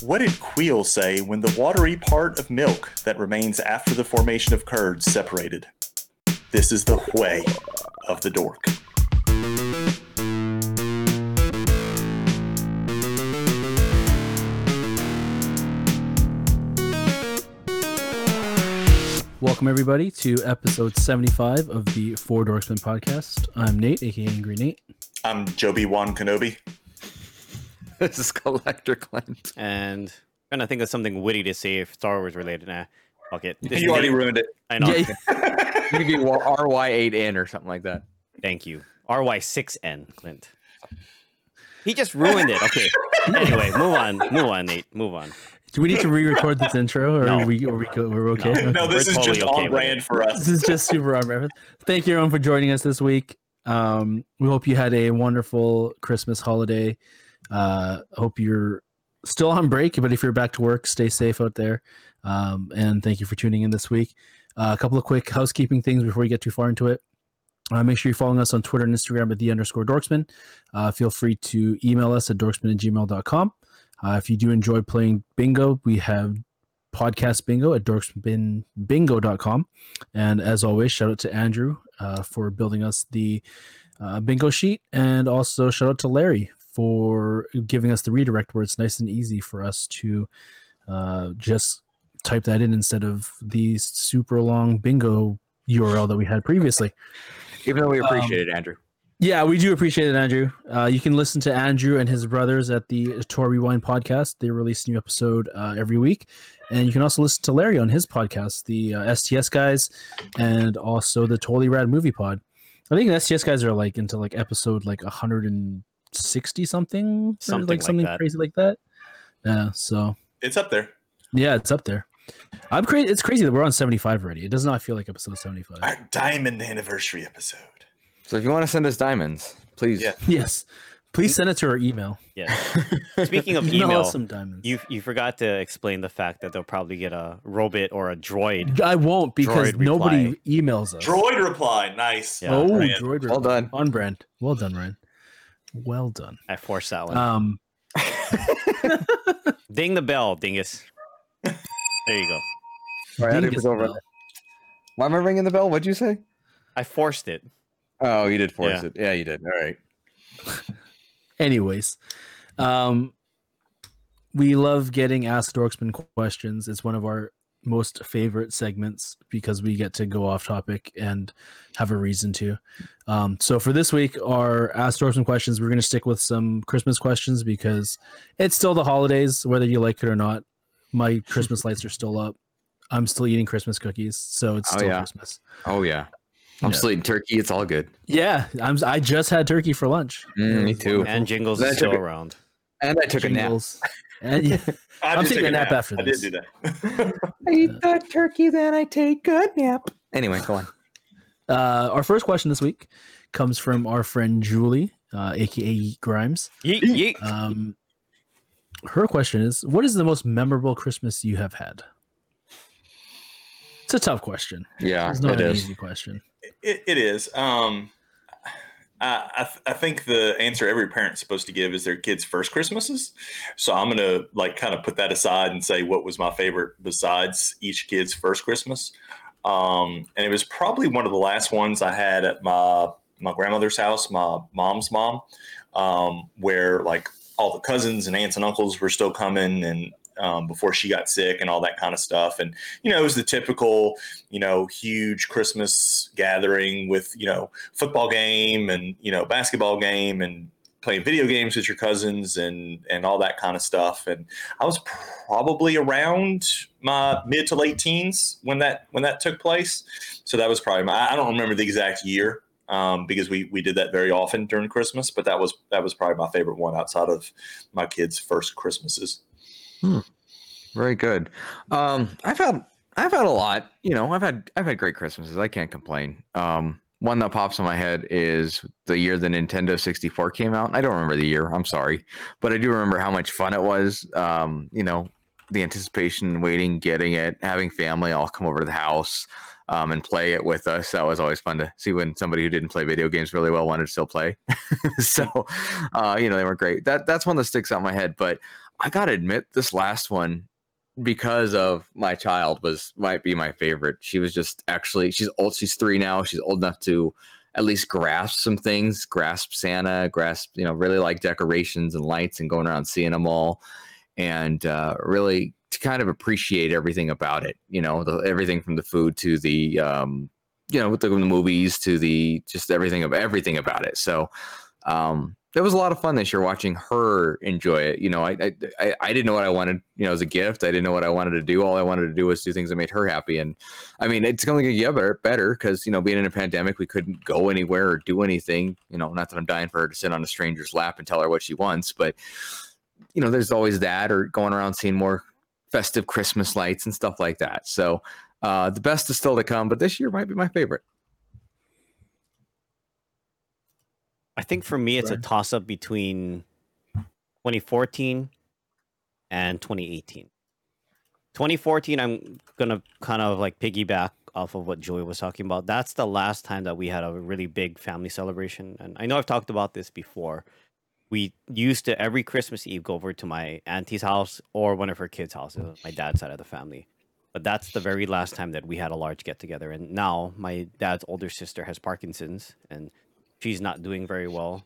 What did Kuiil say when the watery part of milk that remains after the formation of curds separated? This is the way of the dork. Welcome everybody to episode 75 of the Four Dorksmen podcast. I'm Nate, aka Angry Nate. I'm Joby Wan Kenobi. this is Collector Clint. and I'm gonna think of something witty to say if Star Wars related. Nah, fuck it. This You already Nate. ruined it. I know. Yeah, You could be RY8N or something like that. Thank you. RY6N, Clint. He just ruined it. Okay. anyway, move on. Move on, Nate. Move on. Do we need to re-record this intro, or No. are we, are we go- we're okay? No. Okay. No, this We're is totally just okay on brand for us. This is just super on brand. Thank you everyone for joining us this week. Um, we hope you had a wonderful Christmas holiday. Uh, hope you're still on break, but if you're back to work, stay safe out there. Um, and thank you for tuning in this week. Uh, a couple of quick housekeeping things before we get too far into it. Uh, make sure you're following us on Twitter and Instagram at the underscore dorksman. Uh, feel free to email us at dorksman at gmail.com. Uh, if you do enjoy playing bingo, we have podcast bingo at dorksbinbingo.com. And as always, shout out to Andrew uh, for building us the uh, bingo sheet. And also shout out to Larry for giving us the redirect where it's nice and easy for us to uh, just type that in instead of the super long bingo URL that we had previously. Even though we um, appreciate um, it, Andrew. Yeah, we do appreciate it, Andrew. Uh, you can listen to Andrew and his brothers at the Tour Rewind podcast. They release a new episode uh, every week. And you can also listen to Larry on his podcast, the uh, STS guys, and also the Totally Rad Movie Pod. I think the STS guys are like into like episode like 100 and 60 something, something like, something that. crazy like that. Yeah, so it's up there. Yeah, it's up there. I'm crazy. It's crazy that we're on 75 already. It does not feel like episode 75. Our diamond anniversary episode. So if you want to send us diamonds, please. Yeah. Yes. Please send it to our email. Yeah. Speaking of email, some diamonds. You you forgot to explain the fact that they'll probably get a robot or a droid. I won't because nobody reply. emails us. Droid reply, nice. Yeah. Oh, droid. Reply. Well done, on brand. Well done, Ryan. Well done. I forced that one. Um, Ding the bell, dingus. There you go. Right, I Dingus took over. bell. Why am I ringing the bell? What'd you say? I forced it. Oh, you did force Yeah. it. Yeah, you did. All right. Anyways, um, we love getting asked Dorksman questions. It's one of our most favorite segments because we get to go off topic and have a reason to. Um, so for this week, our Ask Dorksman questions, we're going to stick with some Christmas questions because it's still the holidays, whether you like it or not. My Christmas lights are still up. I'm still eating Christmas cookies, so it's Oh, still yeah. Christmas. Oh yeah. I'm Yeah. still eating turkey. It's all good. Yeah, I'm. I just had turkey for lunch. Mm, me too. And Jingles Then I is still a- around. And I took a nap. Jingles. And yeah, I I'm did taking take a nap after I this. did do that. I eat the turkey, then I take a nap. Anyway, go on. uh, our first question this week comes from our friend Julie, uh, aka Grimes. Yeet, yeet. Um, her question is: What is the most memorable Christmas you have had? It's a tough question. Yeah, It's not it an is. easy question. It, it is. Um, I, I, th- I think the answer every parent's supposed to give is their kids' first Christmases. So I'm gonna like kind of put that aside and say what was my favorite besides each kid's first Christmas. Um, and it was probably one of the last ones I had at my my grandmother's house, my mom's mom, um, where like all the cousins and aunts and uncles were still coming and um, before she got sick and all that kind of stuff. And you know, it was the typical you know, huge Christmas gathering with, you know, football game and, you know, basketball game and playing video games with your cousins and and all that kind of stuff. And I was probably around my mid to late teens when that when that took place. So that was probably my I don't remember the exact year. Um, because we we did that very often during Christmas, but that was that was probably my favorite one outside of my kids' first Christmases. Very good. Um, I've had I've had a lot. You know, I've had I've had great Christmases. I can't complain. Um, one that pops in my head is the year the Nintendo 64 came out. I don't remember the year. I'm sorry, but I do remember how much fun it was. Um, you know, the anticipation, waiting, getting it, having family all come over to the house. um, and play it with us. That was always fun to see when somebody who didn't play video games really well wanted to still play. so, uh, you know, they were great. That that's one that sticks out in my head. But I gotta admit, this last one, because of my child, was might be my favorite. She was just actually she's old. She's three now. She's old enough to at least grasp some things, grasp Santa, grasp you know really like decorations and lights and going around seeing them all, and uh, really to kind of appreciate everything about it. You know, the, everything from the food to the um, you know with the, the movies to the just everything of everything about it. So. Um, it was a lot of fun this year watching her enjoy it. You know, I, I I didn't know what I wanted, you know, as a gift. I didn't know what I wanted to do. All I wanted to do was do things that made her happy. And I mean, it's going to get better, better because you know, being in a pandemic, we couldn't go anywhere or do anything. You know, not that I'm dying for her to sit on a stranger's lap and tell her what she wants, but you know, there's always that, or going around seeing more festive Christmas lights and stuff like that. So uh, the best is still to come, but this year might be my favorite. I think for me, it's a toss up between 2014 and 2018. 2014, I'm gonna kind of like piggyback off of what Joey was talking about. That's the last time that we had a really big family celebration, and I know I've talked about this before. We used to every Christmas Eve go over to my auntie's house or one of her kids' houses, my dad's side of the family. But that's the very last time that we had a large get together. And now my dad's older sister has Parkinson's, and she's not doing very well.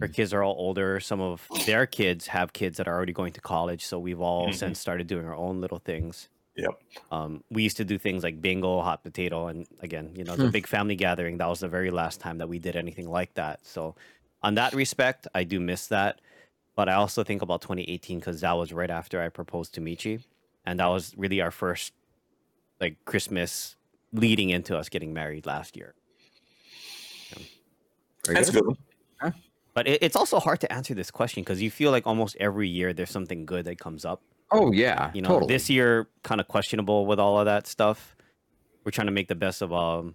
Her kids are all older. Some of their kids have kids that are already going to college. So we've all Mhm. since started doing our own little things. Yep. Um, we used to do things like bingo, hot potato, and again, you know, the big family gathering. That was the very last time that we did anything like that. So, on that respect, I do miss that. But I also think about 2018 because that was right after I proposed to Michi, and that was really our first like Christmas leading into us getting married last year. Very That's good. good. But it, it's also hard to answer this question because you feel like almost every year there's something good that comes up. Oh yeah, You know, totally. this year kind of questionable with all of that stuff. We're trying to make the best of um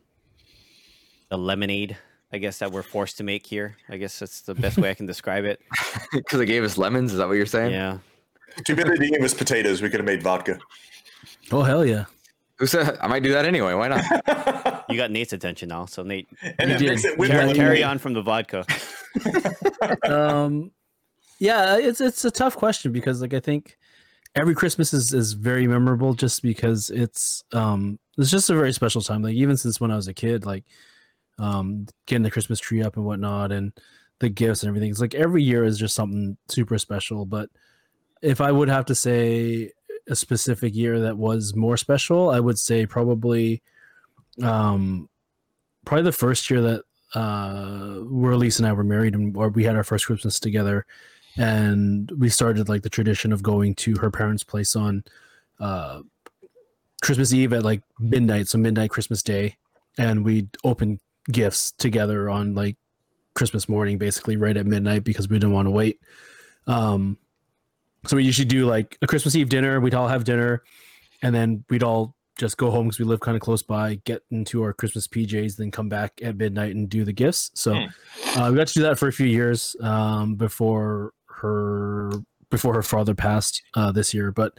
the lemonade, I guess that we're forced to make here. I guess that's the best way I can describe it. because they gave us lemons. Is that what you're saying? Yeah. Too bad they didn't give us potatoes. We could have made vodka. Oh hell yeah! Who said I might do that anyway? Why not? You got Nate's attention now, so Nate, and You did. it carry, carry on from the vodka. um yeah it's it's a tough question because like i think every christmas is is very memorable just because it's um it's just a very special time like even since when i was a kid like um getting the christmas tree up and whatnot and the gifts and everything it's like every year is just something super special but if i would have to say a specific year that was more special i would say probably um probably the first year that uh where Elise and I were married and or we had our first Christmas together and we started like the tradition of going to her parents' place on uh Christmas Eve at like midnight, so midnight Christmas Day, and we'd open gifts together on like Christmas morning, basically right at midnight because we didn't want to wait. Um so we usually do like a Christmas Eve dinner, we'd all have dinner, and then we'd all just go home because we live kind of close by, get into our Christmas PJs, then come back at midnight and do the gifts. So Hmm. uh, we got to do that for a few years um, before her before her father passed uh, this year. But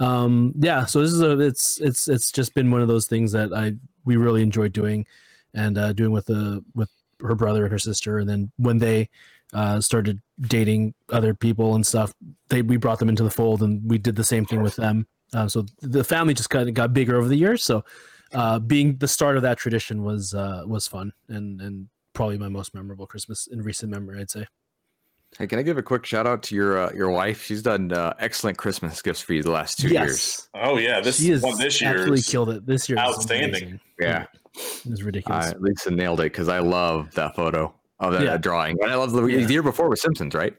um, yeah, so this is a it's it's it's just been one of those things that I we really enjoyed doing and uh, doing with the with her brother and her sister. And then when they uh, started dating other people and stuff, they we brought them into the fold and we did the same thing with them. Um, so the family just kind of got bigger over the years. So uh, being the start of that tradition was uh, was fun and and probably my most memorable Christmas in recent memory. I'd say. Hey, can I give a quick shout out to your uh, your wife? She's done uh, excellent Christmas gifts for you the last two years. Oh yeah, this she has one this year absolutely is killed it. This year, outstanding. amazing. Yeah, it was ridiculous. uh, Lisa nailed it because I love that photo of that Yeah. drawing. And I love the, Yeah. the year before was Simpsons, right?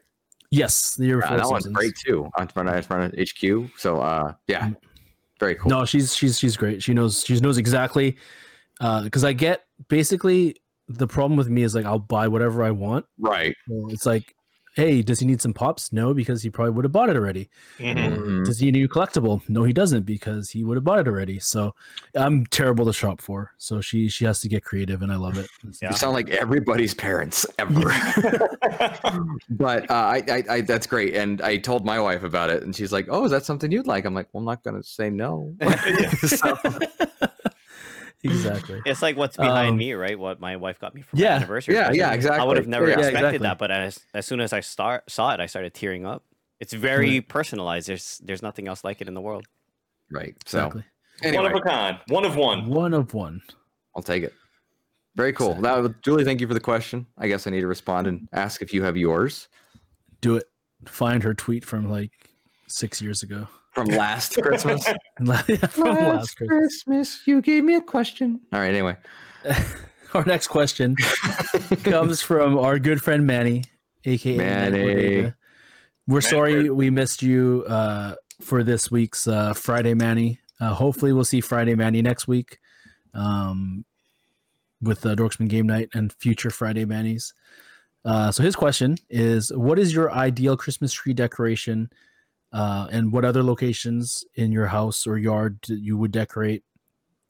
yes, the year Uh, before. that one's great too. On front of, front of HQ. So uh, yeah, Mm. very cool. No, she's she's she's great. She knows she knows exactly because I get basically the problem with me is like I'll buy whatever I want. Right. It's like, hey, does he need some pops? No, because he probably would have bought it already. Mhm. Or Mhm. Does he need a collectible? No, he doesn't because he would have bought it already. So I'm terrible to shop for. So she she has to get creative, and I love it. Yeah. You sound like everybody's parents ever. but uh, I, I, I, that's great. And I told my wife about it, and she's like, "Oh, is that something you'd like?" I'm like, "Well, I'm not gonna say no." So- exactly. It's like what's behind Um, me, right? What my wife got me for Yeah. my anniversary. yeah, present. yeah, exactly. I would have never Yeah, expected exactly. that, but as as soon as I start saw it, I started tearing up. It's very personalized. There's there's nothing else like it in the world. Right. So Exactly. anyway, One of a kind. One of one. One of one. I'll take it. Very cool. That was, Julie, thank you for the question. I guess I need to respond and ask if you have yours Do it. Find her tweet from like six years ago. From last Christmas. from last Christmas. Christmas, you gave me a question. All right. Anyway, Our next question comes from our good friend Manny, aka Manny. Manny. We're Manny sorry Bird. we missed you uh, for this week's uh, Friday Manny. Uh, hopefully, we'll see Friday Manny next week um, with the Dorksman Game Night and future Friday Mannies. Uh, so his question is: What is your ideal Christmas tree decoration, uh, and what other locations in your house or yard you would decorate?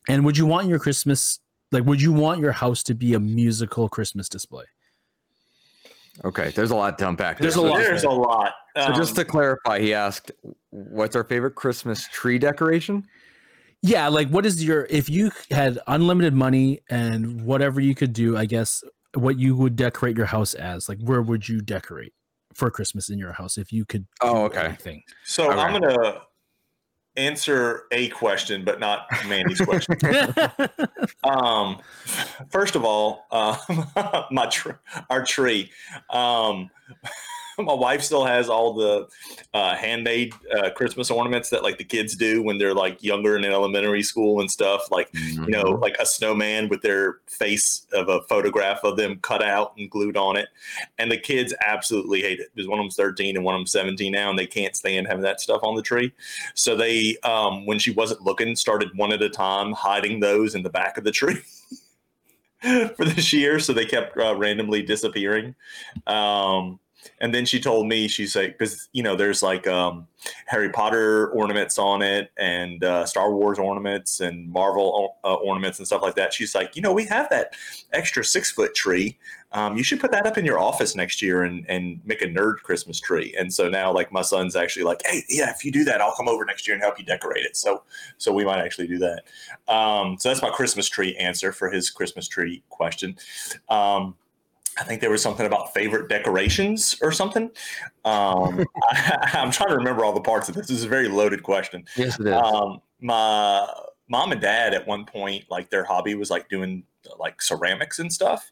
And would you want your Christmas like? Would you want your house to be a musical Christmas display? okay. There's a lot to unpack. There's there. a lot. There's a lot. So just Um, to clarify, he asked, "What's our favorite Christmas tree decoration?" Yeah, like what is your if you had unlimited money and whatever you could do, I guess what you would decorate your house as? Like where would you decorate for Christmas in your house if you could Oh, okay. anything? so Okay. I'm gonna answer a question, but not Mandy's question. Um, first of all, um, my tr- our tree. Um, my wife still has all the uh, handmade uh, Christmas ornaments that like the kids do when they're like younger in elementary school and stuff. Like you know, like a snowman with their face of a photograph of them cut out and glued on it. And the kids absolutely hate it because one of them's 13 and one of them's 17 now, and they can't stand having that stuff on the tree. So they, um, when she wasn't looking, started one at a time hiding those in the back of the tree. For this year, so they kept uh, randomly disappearing. Um, and then she told me she's like because you know there's like um, harry potter ornaments on it and uh, star wars ornaments and marvel uh, ornaments and stuff like that she's like you know we have that extra six foot tree. Um, you should put that up in your office next year and, and make a nerd christmas tree and so now like my son's actually like hey yeah if you do that i'll come over next year and help you decorate it so so we might actually do that. Um, so that's my christmas tree answer for his christmas tree question. Um, I think there was something about favorite decorations or something. Um, I, am trying to remember all the parts of this. This is a very loaded question. yes, it is. Um, my mom and dad at one point, like their hobby was like doing like ceramics and stuff.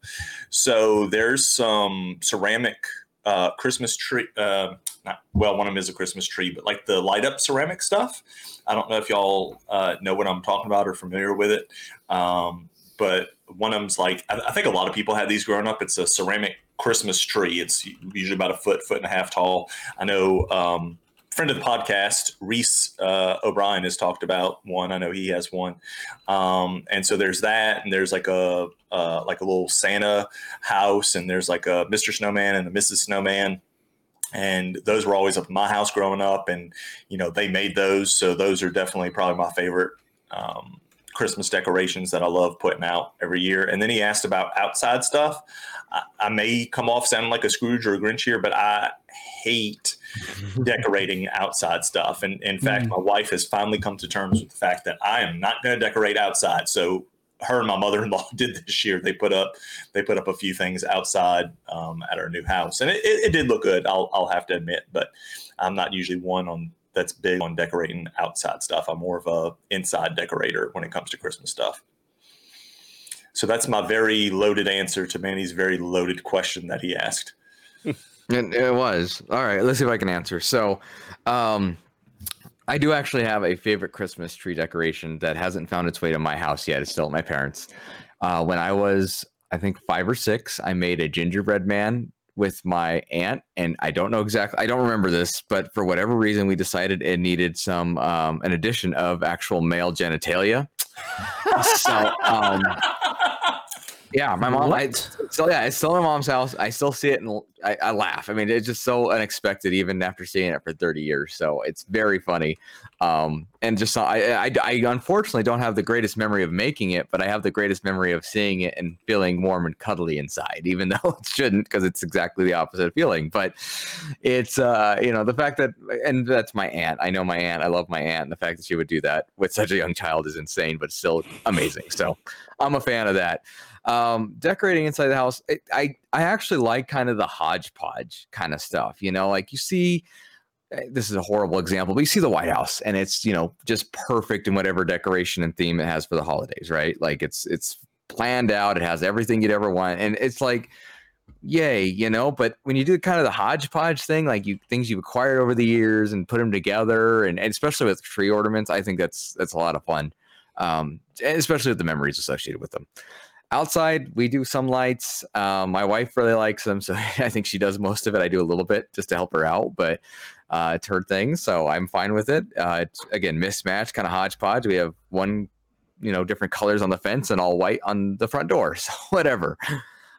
So there's some ceramic uh, Christmas tree. Uh, not well, one of them is a Christmas tree, but like the light up ceramic stuff. I don't know if y'all uh, know what I'm talking about or familiar with it. Um, but one of them's like I, I think a lot of people had these growing up. It's a ceramic Christmas tree. It's usually about a foot, foot and a half tall. I know um, friend of the podcast, Reese uh, O'Brien, has talked about one. I know he has one, um, and so there's that, and there's like a uh, like a little Santa house, and there's like a Mr. Snowman and a Mrs. Snowman. And those were always up in my house growing up, and you know they made those, so those are definitely probably my favorite um, Christmas decorations that I love putting out every year. And then he asked about outside stuff. I, I may come off sounding like a Scrooge or a Grinch here, but I hate decorating outside stuff. And in fact, my wife has finally come to terms with the fact that I am not going to decorate outside. So her and my mother-in-law did this year. They put up they put up a few things outside um, at our new house, and it, it, it did look good. I'll I'll have to admit, but I'm not usually one on that's big on decorating outside stuff. I'm more of a inside decorator when it comes to Christmas stuff. So that's my very loaded answer to Manny's very loaded question that he asked. It, it was. All right, let's see if I can answer. So, um, I do actually have a favorite Christmas tree decoration that hasn't found its way to my house yet. It's still at my parents. Uh, when I was, I think, five or six, I made a gingerbread man with my aunt, and I don't know exactly. I don't remember this, but for whatever reason, we decided it needed some um, an addition of actual male genitalia. so, um, yeah, my mom. I, so yeah, it's still my mom's house. I still see it and I, I laugh. I mean, it's just so unexpected, even after seeing it for 30 years. So it's very funny. Um, and just I, I, I unfortunately don't have the greatest memory of making it, but I have the greatest memory of seeing it and feeling warm and cuddly inside, even though it shouldn't, because it's exactly the opposite feeling. But it's uh, you know, the fact that and that's my aunt. I know my aunt. I love my aunt. And the fact that she would do that with such a young child is insane, but still amazing. So I'm a fan of that um decorating inside the house it, i i actually like kind of the hodgepodge kind of stuff you know like you see eh, this is a horrible example, but you see the White House and it's, you know, just perfect in whatever decoration and theme it has for the holidays, right? Like it's it's planned out, it has everything you'd ever want. And it's like yay, you know, but when you do kind of the hodgepodge thing, like you things you've acquired over the years and put them together and, and especially with tree ornaments, I think that's that's a lot of fun. Um, especially with the memories associated with them outside we do some lights. Um, my wife really likes them so i think she does most of it. I do a little bit just to help her out but uh, it's her thing so i'm fine with it. Uh, it's again mismatched kind of hodgepodge. We have one you know different colors on the fence and all white on the front door so whatever.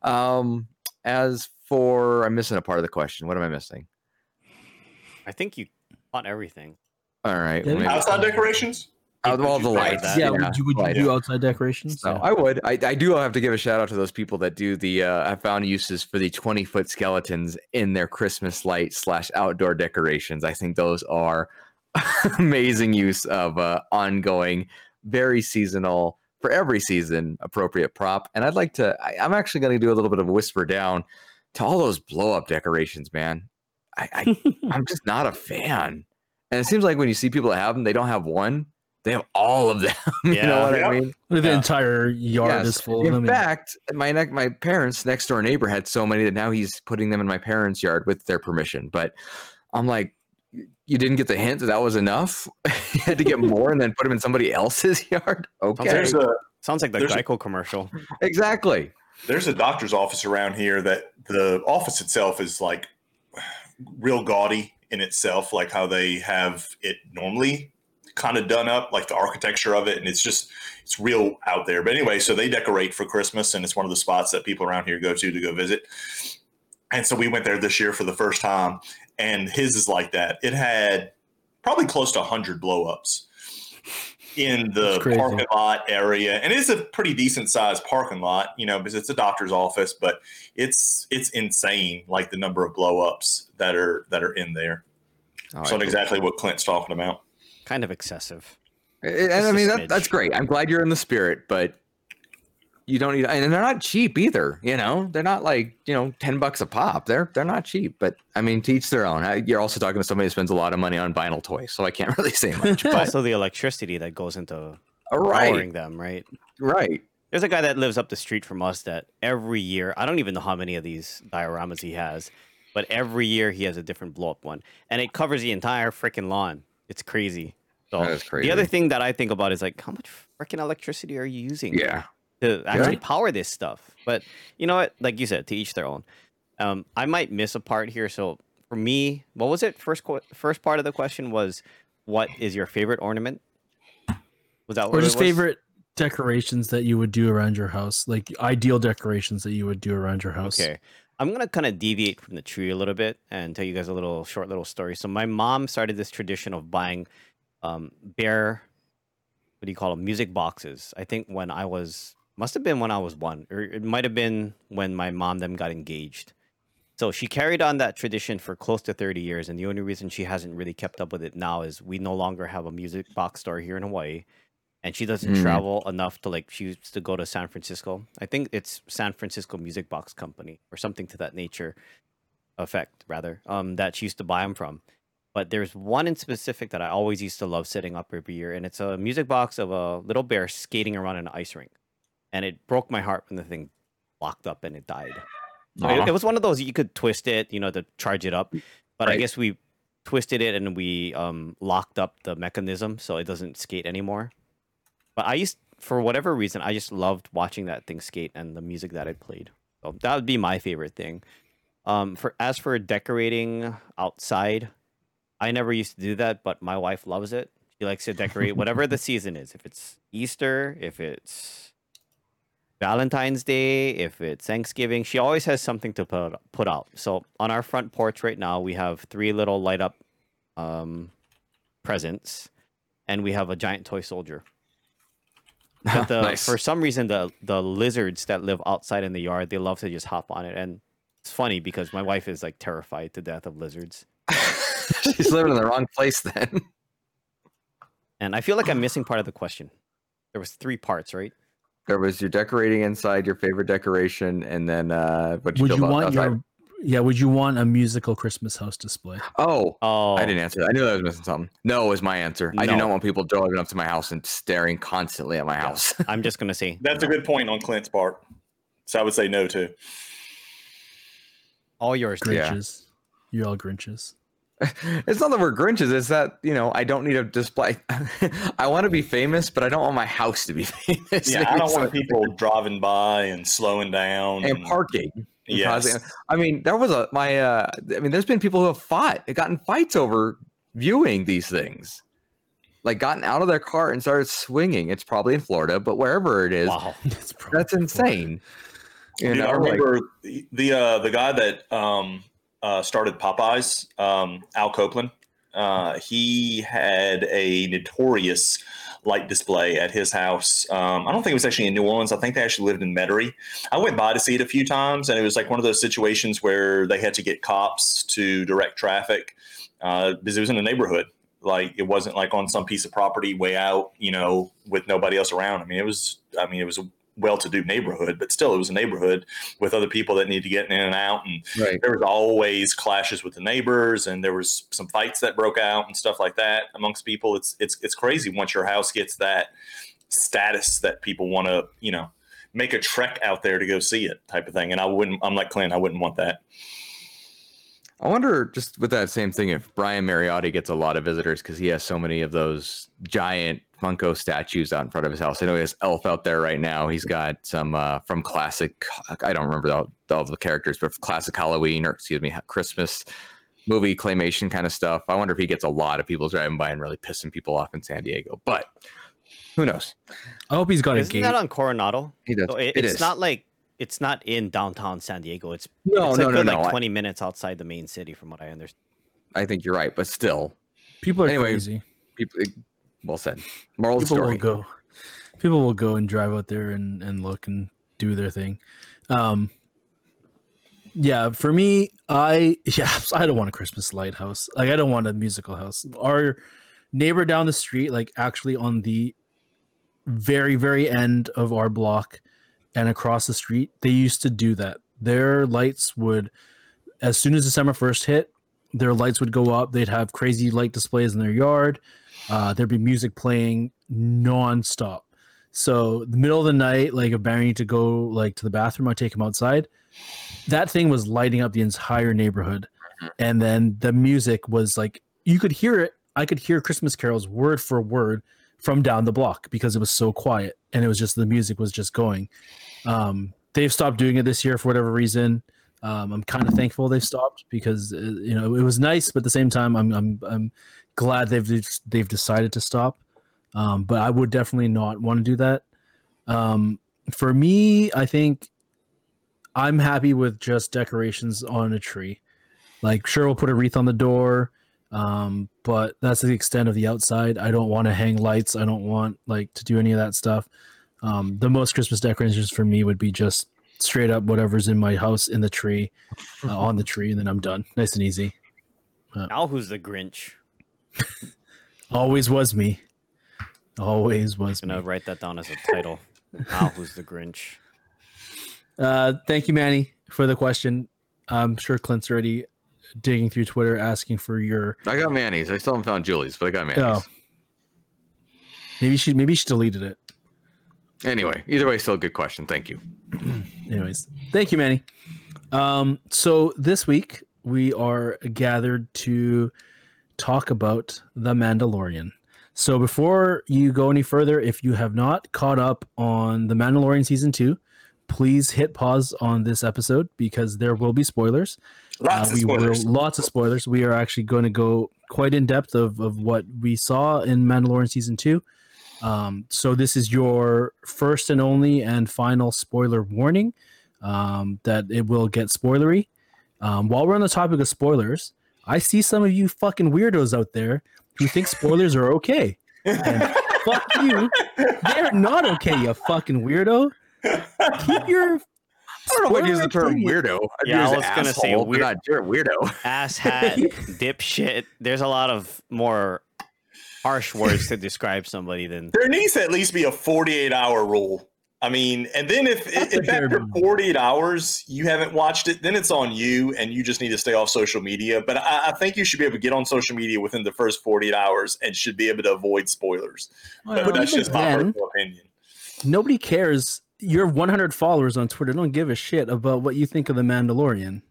Um, as for i'm missing a part of the question. What am i missing? I think you caught everything. all right Yeah, well, Outside decorations? Out of all the Would you say lights that? yeah, would you, would you do outside decorations? So Yeah. I would. I, I do have to give a shout out to those people that do the. Uh, I found uses for the twenty foot skeletons in their Christmas light slash outdoor decorations. I think those are amazing use of uh, ongoing, very seasonal for every season appropriate prop. And I'd like to. I, I'm actually going to do a little bit of a whisper down to all those blow up decorations, man. I, I I'm just not a fan. And it seems like when you see people that have them, they don't have one. They have all of them. you Yeah. know what Yep. I mean? the Yeah. entire yard is full of In them. and- fact, my ne- my parents' next door neighbor had so many that now he's putting them in my parents' yard with their permission. But I'm like, you didn't get the hint that that was enough. you had to get more and then put them in somebody else's yard. Okay, There's a Sounds like the There's a- Geico commercial. exactly. there's a doctor's office around here that the office itself is like real gaudy in itself, like how they have it normally kind of done up, like the architecture of it, and it's just it's real out there. But anyway, so they decorate for Christmas, and it's one of the spots that people around here go to to go visit. And so we went there this year for the first time, and his is like that. It had probably close to 100 blow ups in the parking lot area, and it's a pretty decent sized parking lot, you know, because it's a doctor's office. But it's it's insane, like the number of blow ups that are that are in there. Oh, so I- exactly what Clint's talking about. Kind of excessive. and and I mean that, that's great. I'm glad you're in the spirit, but you don't need and they're not cheap either. You know, they're not like you know ten bucks a pop. They're they're not cheap, but I mean, to each their own. I, you're also talking to somebody who spends a lot of money on vinyl toys, so I can't really say much. But also the electricity that goes into all right, powering them, right? right. There's a guy that lives up the street from us that every year, I don't even know how many of these dioramas he has, but every year he has a different blow up one. And it covers the entire freaking lawn. It's crazy. So That is the other thing that I think about is like, how much freaking electricity are you using? Yeah. to actually Right. power this stuff. But you know what? Like you said, to each their own. Um, I might miss a part here. So for me, what was it? First, qu- first part of the question was, what is your favorite ornament? Was that what or it just was? favorite decorations that you would do around your house, like ideal decorations that you would do around your house. Okay. I'm gonna kind of deviate from the tree a little bit and tell you guys a little short little story. So my mom started this tradition of buying um, bear, what do you call them, music boxes. I think when I was must have been when I was one, or it might have been when my mom them got engaged. So she carried on that tradition for close to 30 years, and the only reason she hasn't really kept up with it now is we no longer have a music box store here in Hawaii, and she doesn't Mm. travel enough to like she used to go to San Francisco. I think it's San Francisco Music Box Company or something to that nature, effect rather. Um, that she used to buy them from. But there's one in specific that I always used to love setting up every year, and it's a music box of a little bear skating around an ice rink, and it broke my heart when the thing locked up and it died. It, was one of those you could twist it, you know, to charge it up. But I guess we twisted it and we um, locked up the mechanism so it doesn't skate anymore. But I used, for whatever reason, I just loved watching that thing skate and the music that it played. So that would be my favorite thing. Um, for as for decorating outside, I never used to do that, but my wife loves it. She likes to decorate whatever the season is. If it's Easter, if it's Valentine's Day, if it's Thanksgiving, she always has something to put put out. So on our front porch right now, we have three little light up um, presents, and we have a giant toy soldier. But the, nice. for some reason, the the lizards that live outside in the yard, they love to just hop on it, and it's funny because my wife is like terrified to death of lizards, She's living in the wrong place then. and I feel like I'm missing part of the question. There was three parts, right? There was your decorating inside, your favorite decoration, and then uh, what you Would feel you about want outside. your Yeah, would you want a musical Christmas house display? Oh, Oh, I didn't answer that. I knew I was missing something. No is my answer. I do not want people driving up to my house and staring constantly at my house. I'm just gonna say That's a good point on Clint's part. So I would say no too. all yours. dude. Yeah. Grinches. You're all Grinches. it's not that we're Grinches. It's that you know I don't need a display. I want to be famous, but I don't want my house to be famous. Yeah, I don't want people driving by and slowing down and parking. And Yes. I mean, there was a my. uh I mean, there's been people who have fought, gotten fights over viewing these things, like gotten out of their car and started swinging. It's probably in Florida, but wherever it is, Wow. It's probably that's insane. You Dude, know, I like- remember the the, uh, the guy that um, uh, started Popeyes, um, Al Copeland. Uh, he had a notorious light display at his house. Um, I don't think it was actually in New Orleans. I think they actually lived in Metairie. I went by to see it a few times, and it was like one of those situations where they had to get cops to direct traffic uh, because it was in a neighborhood. Like it wasn't like on some piece of property way out, you know, with nobody else around. I mean, it was. I mean, it was well-to-do neighborhood, but still, it was a neighborhood with other people that need to get in and out, and right. there was always clashes with the neighbors and there was some fights that broke out and stuff like that amongst people it's it's it's crazy once your house gets that status that people want to you know make a trek out there to go see it type of thing and i wouldn't i'm like clint i wouldn't want that I wonder, just with that same thing, if Brian Mariotti gets a lot of visitors because he has so many of those giant Funko statues out in front of his house. I know he has Elf out there right now. He's got some uh, from classic. I don't remember all, all the characters, but classic Halloween or excuse me, Christmas movie claymation kind of stuff. I wonder if he gets a lot of people driving by and really pissing people off in San Diego. But who knows? I hope he's got a game. Isn't gate. that on Coronado? He does. So it- it it's is. not like it's not in downtown San Diego. It's No, it's no, a no, no. like I- 20 minutes outside the main city, from what I understand. I think you're right, but still, People are Anyway, crazy. people. Well said. Moral People story. will go. People will go and drive out there and, and look and do their thing. Um, yeah, for me, I yeah, I don't want a Christmas lighthouse. Like I don't want a musical house. Our neighbor down the street, like actually on the very very end of our block and across the street, they used to do that. Their lights would, as soon as December first hit, their lights would go up. They'd have crazy light displays in their yard. Uh, there'd be music playing nonstop. So the middle of the night, like if Barry need to go like to the bathroom, I take him outside. That thing was lighting up the entire neighborhood, and then the music was like you could hear it. I could hear Christmas carols word for word from down the block because it was so quiet, and it was just the music was just going. Um, they've stopped doing it this year for whatever reason. Um, I'm kind of thankful they've stopped because uh, you know it was nice, but at the same time, I'm I'm I'm glad they've they've decided to stop. Um, but I would definitely not want to do that. Um, for me, I think I'm happy with just decorations on a tree. Like, sure, we'll put a wreath on the door, um, but that's the extent of the outside. I don't want to hang lights. I don't want like to do any of that stuff. Um, the most Christmas decorations for me would be just straight up whatever's in my house in the tree, uh, on the tree, and then I'm done. Nice and easy. Now who's the Grinch? Always was me. Always was I'm gonna write that down as a title. now who's the Grinch? Uh, thank you, Manny, for the question. I'm sure Clint's already digging through Twitter asking for your. I got Manny's. I still haven't found Julie's, but I got Manny's. Oh. Maybe she maybe she deleted it. Anyway, either way, still a good question. Thank you. Anyways, thank you, Manny. Um, so this week we are gathered to talk about The Mandalorian. So before you go any further, if you have not caught up on The Mandalorian season two, please hit pause on this episode because there will be spoilers. lots Uh, of we spoilers will lots of spoilers. We are actually going to go quite in depth of, of what we saw in Mandalorian season two. Um, so this is your first and only and final spoiler warning um, that it will get spoilery. Um, while we're on the topic of spoilers, I see some of you fucking weirdos out there who think spoilers are okay. And fuck you. They're not okay, you fucking weirdo. Keep your I don't know what use the term weirdo. I'd Yeah, I use was gonna say asshole, weird- not you're a weirdo. Asshat, dipshit. There's a lot of more harsh words to describe somebody than there needs to at least be a 48 hour rule I mean, and then if, That's if after minimum. 48 hours you haven't watched it, then it's on you and you just need to stay off social media. But I, I think you should be able to get on social media within the first 48 hours and should be able to avoid spoilers. But that's just my then- personal opinion. Nobody cares. Your 100 followers on Twitter don't give a shit about what you think of the Mandalorian.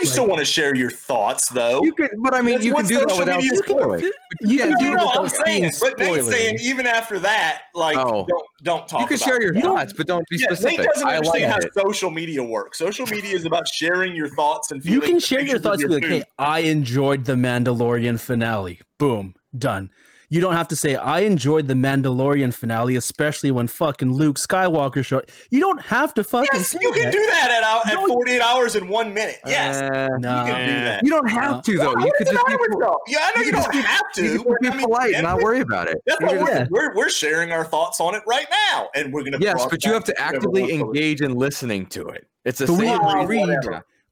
You still want to share your thoughts, though. You could, but I mean, That's you can do that social without media is for. spoiling. You Yeah, can do No, no, I'm saying, but Nate's spoilery. saying even after that, like, Oh. don't, don't talk You can about share your You don't- thoughts, but don't be Yeah, Nate specific. doesn't I like understand how it. social media works. Social media is about sharing your thoughts and feelings. You can share your pictures of thoughts. Be like, hey, I enjoyed the Mandalorian finale. Boom, done. You don't have to say I enjoyed the Mandalorian finale, especially when fucking Luke Skywalker showed. You don't have to fucking. Yes, say you can that. do that at, at 48 hours in one minute. Yes, Uh, Nah. you can do that. you don't have to though. You What could just be, matter y'all? Yeah, I know you you don't have to. you can be I mean, polite and not worry about it. That's what we're, Yeah. we're we're sharing our thoughts on it right now, and we're gonna. Yes, but you have to actively engage in listening to it. It's the But we agreed.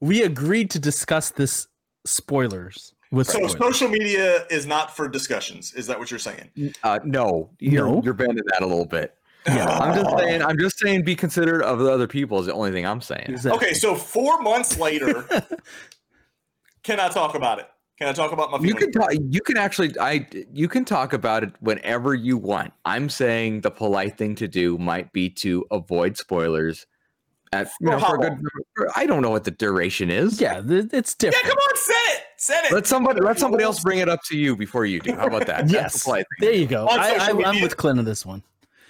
We agreed to discuss this spoilers with So spoilers. social media is not for discussions. Is that what you're saying? Uh, no, you're, No. you're bending that a little bit. Yeah. I'm just saying. I'm just saying. Be considerate of the other people. Is the only thing I'm saying. Exactly. Okay, so four months later, can I talk about it? Can I talk about my You can talk. You can actually. I. You can talk about it whenever you want. I'm saying the polite thing to do might be to avoid spoilers. At you For know, for a good. for- I don't know what the duration is. yeah, th- it's yeah, come on, say it. Say it. Let somebody. Let somebody else bring it up to you before you do. How about that? That's the yes, there you go. On I, I, I'm with Clint on this one.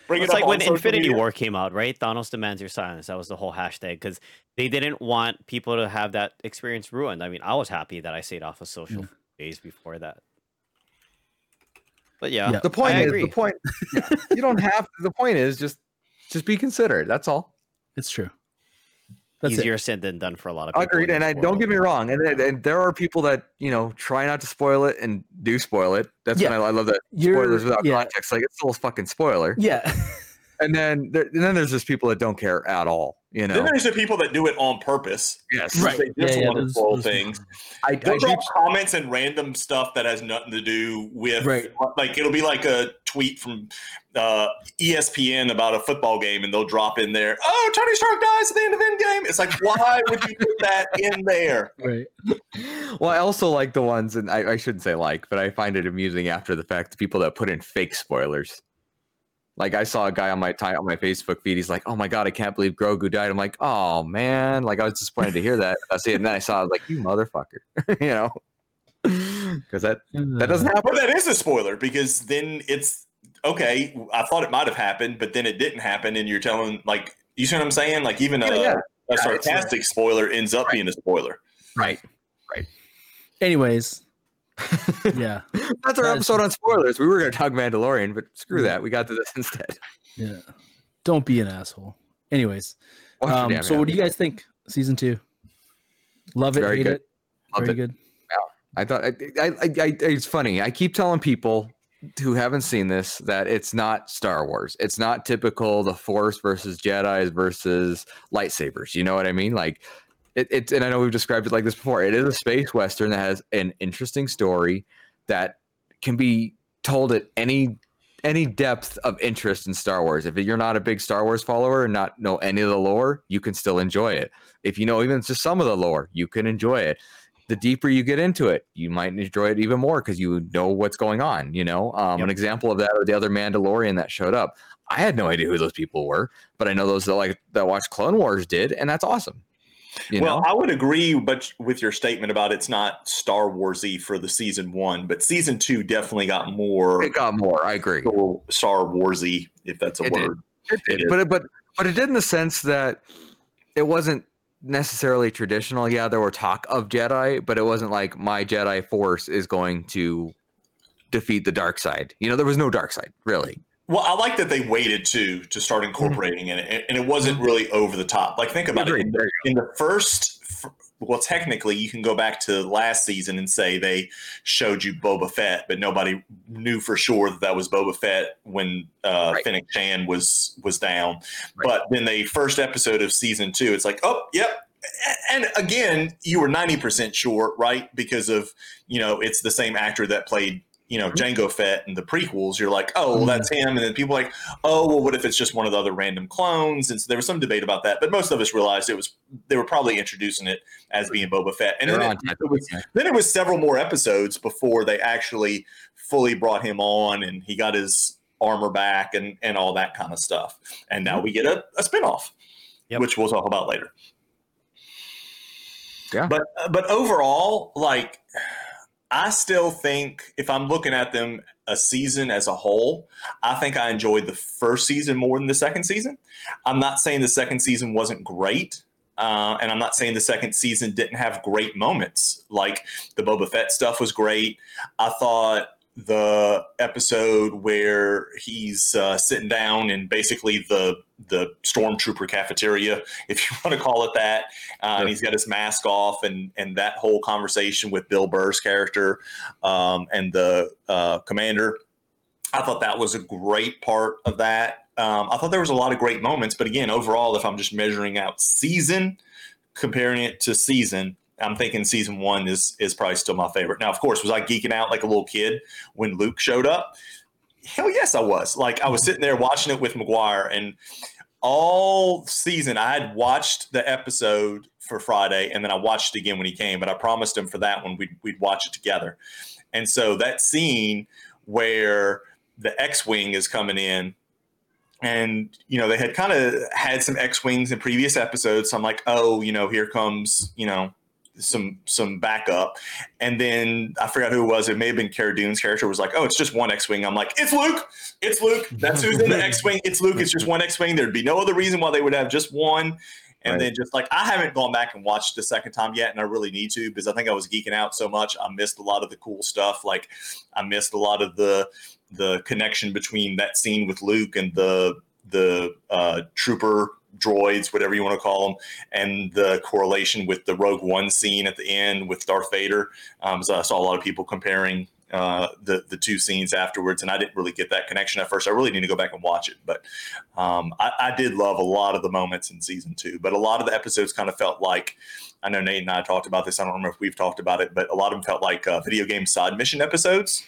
Bring It's it up like when Infinity media. War came out, right? Thanos demands your silence. That was the whole hashtag because they didn't want people to have that experience ruined. I mean, I was happy that I stayed off of social mm. days before that. But yeah, Yeah. The point I is. agree. The point. you don't have. The point is just. Just be considerate. That's all. It's true. That's it. easier said than done for a lot of people. Agreed. And I don't get me wrong. And, and, and there are people that you know try not to spoil it and do spoil it. That's Yeah. when I, I love that You're- spoilers without yeah. context. Like it's still a fucking spoiler. Yeah. And then there, and then there's just people that don't care at all. You know, Then know. there's the people that do it on purpose. Yes. Right. They just Yeah, yeah, want to those- those things. I, I They'll do, drop comments and random stuff that has nothing to do with Right. like it'll be like a tweet from uh, ESPN about a football game and they'll drop in there, oh Tony Stark dies at the end of the Endgame. It's like why would you put that in there? right. well, I also like the ones, and I, I shouldn't say like, but I find it amusing after the fact. The people that put in fake spoilers. Like I saw a guy on my ti- on my Facebook feed. He's like, "Oh my god, I can't believe Grogu died." I'm like, "Oh man!" Like I was disappointed to hear that. I see it, and then I saw, I was like, "You motherfucker," you know, because that that doesn't hmm. happen. But that is a spoiler because then it's okay. I thought it might have happened, but then it didn't happen, and you're telling like you see what I'm saying? Like even a, Yeah, yeah. a Yeah, a- sarcastic spoiler ends up being a spoiler. Right. Right. Anyways. Yeah. That's our That's- episode on spoilers. We were going to talk Mandalorian, but screw that. We got to this instead. Yeah. Don't be an asshole. Anyways. Um, so what do you guys think? Season two. Love it, Very hate good. it. Loved Very it. good. I thought I, I, I, it's funny. I keep telling people who haven't seen this that it's not Star Wars. It's not typical the Force versus Jedi's versus lightsabers. You know what I mean? Like it, it's and I know we've described it like this before. It is a space western that has an interesting story that can be told at any any depth of interest in Star Wars. If you're not a big Star Wars follower and not know any of the lore, you can still enjoy it. If you know even just some of the lore, you can enjoy it the deeper you get into it, you might enjoy it even more because you know what's going on. You know, um, Yep. an example of that or the other Mandalorian that showed up. I had no idea who those people were, but I know those that like that watched Clone Wars did, and that's awesome. You well, know, I would agree, but with your statement about it's not Star Warsy for the season one, but season two definitely got more it got more. I agree. Star Warsy, if that's a It did. word. It did, It but it, but but it did in the sense that it wasn't necessarily traditional. Yeah, there were talk of Jedi, but it wasn't like my Jedi Force is going to defeat the dark side. You know, there was no dark side really. Well, I like that they waited to to start incorporating it, and it wasn't really over the top. Like, think about it. In the, in the first, well, technically, you can go back to last season and say they showed you Boba Fett, but nobody knew for sure that that was Boba Fett when uh, Right. Fennec Shand was was down. Right. But then the first episode of season two, it's like, oh, yep. And again, you were ninety percent sure, right? Because of you know, it's the same actor that played you know Jango Fett and the prequels, you're like, oh, well, Mhm. that's him, and then people are like, oh, well, what if it's just one of the other random clones? And so there was some debate about that, but most of us realized it was they were probably introducing it as being Boba Fett, and then it, it was, then it was several more episodes before they actually fully brought him on, and he got his armor back and and all that kind of stuff, and now we get a, a spinoff, Yep. which we'll talk about later. Yeah. But but overall, like I still think if I'm looking at them a season as a whole, I think I enjoyed the first season more than the second season. I'm not saying the second season wasn't great. Uh, and I'm not saying the second season didn't have great moments. Like the Boba Fett stuff was great. I thought the episode where he's uh, sitting down in basically the the stormtrooper cafeteria, if you want to call it that, uh, Sure. and he's got his mask off, and and that whole conversation with Bill Burr's character um, and the uh, commander. I thought that was a great part of that. Um, I thought there was a lot of great moments, but again, overall, if I'm just measuring out season, comparing it to season, I'm thinking season one is is probably still my favorite. Now, of course, was I geeking out like a little kid when Luke showed up? Hell yes, I was. Like I was sitting there watching it with McGuire, and all season I had watched the episode for Friday, and then I watched it again when he came. But I promised him for that one we'd we'd watch it together. And so that scene where the X-wing is coming in and you know they had kind of had some x-wings in previous episodes so i'm like oh you know here comes you know some some backup. And then i forgot who it was. It may have been Cara Dune's character was like oh it's just one x-wing. I'm like it's luke. It's luke. That's who's in the x-wing. It's luke. It's just one x-wing. There'd be no other reason why they would have just one. And Right. then just like i haven't gone back and watched the second time yet and i really need to because i think i was geeking out so much i missed a lot of the cool stuff. Like i missed a lot of the the connection between that scene with Luke and the the uh, trooper droids, whatever you want to call them, and the correlation with the Rogue One scene at the end with Darth Vader. Um, so I saw a lot of people comparing uh, the the two scenes afterwards, and I didn't really get that connection at first. I really need to go back and watch it, but um, I, I did love a lot of the moments in season two. But a lot of the episodes kind of felt like. I know Nate and I talked about this. I don't remember if we've talked about it, but a lot of them felt like uh, video game side mission episodes.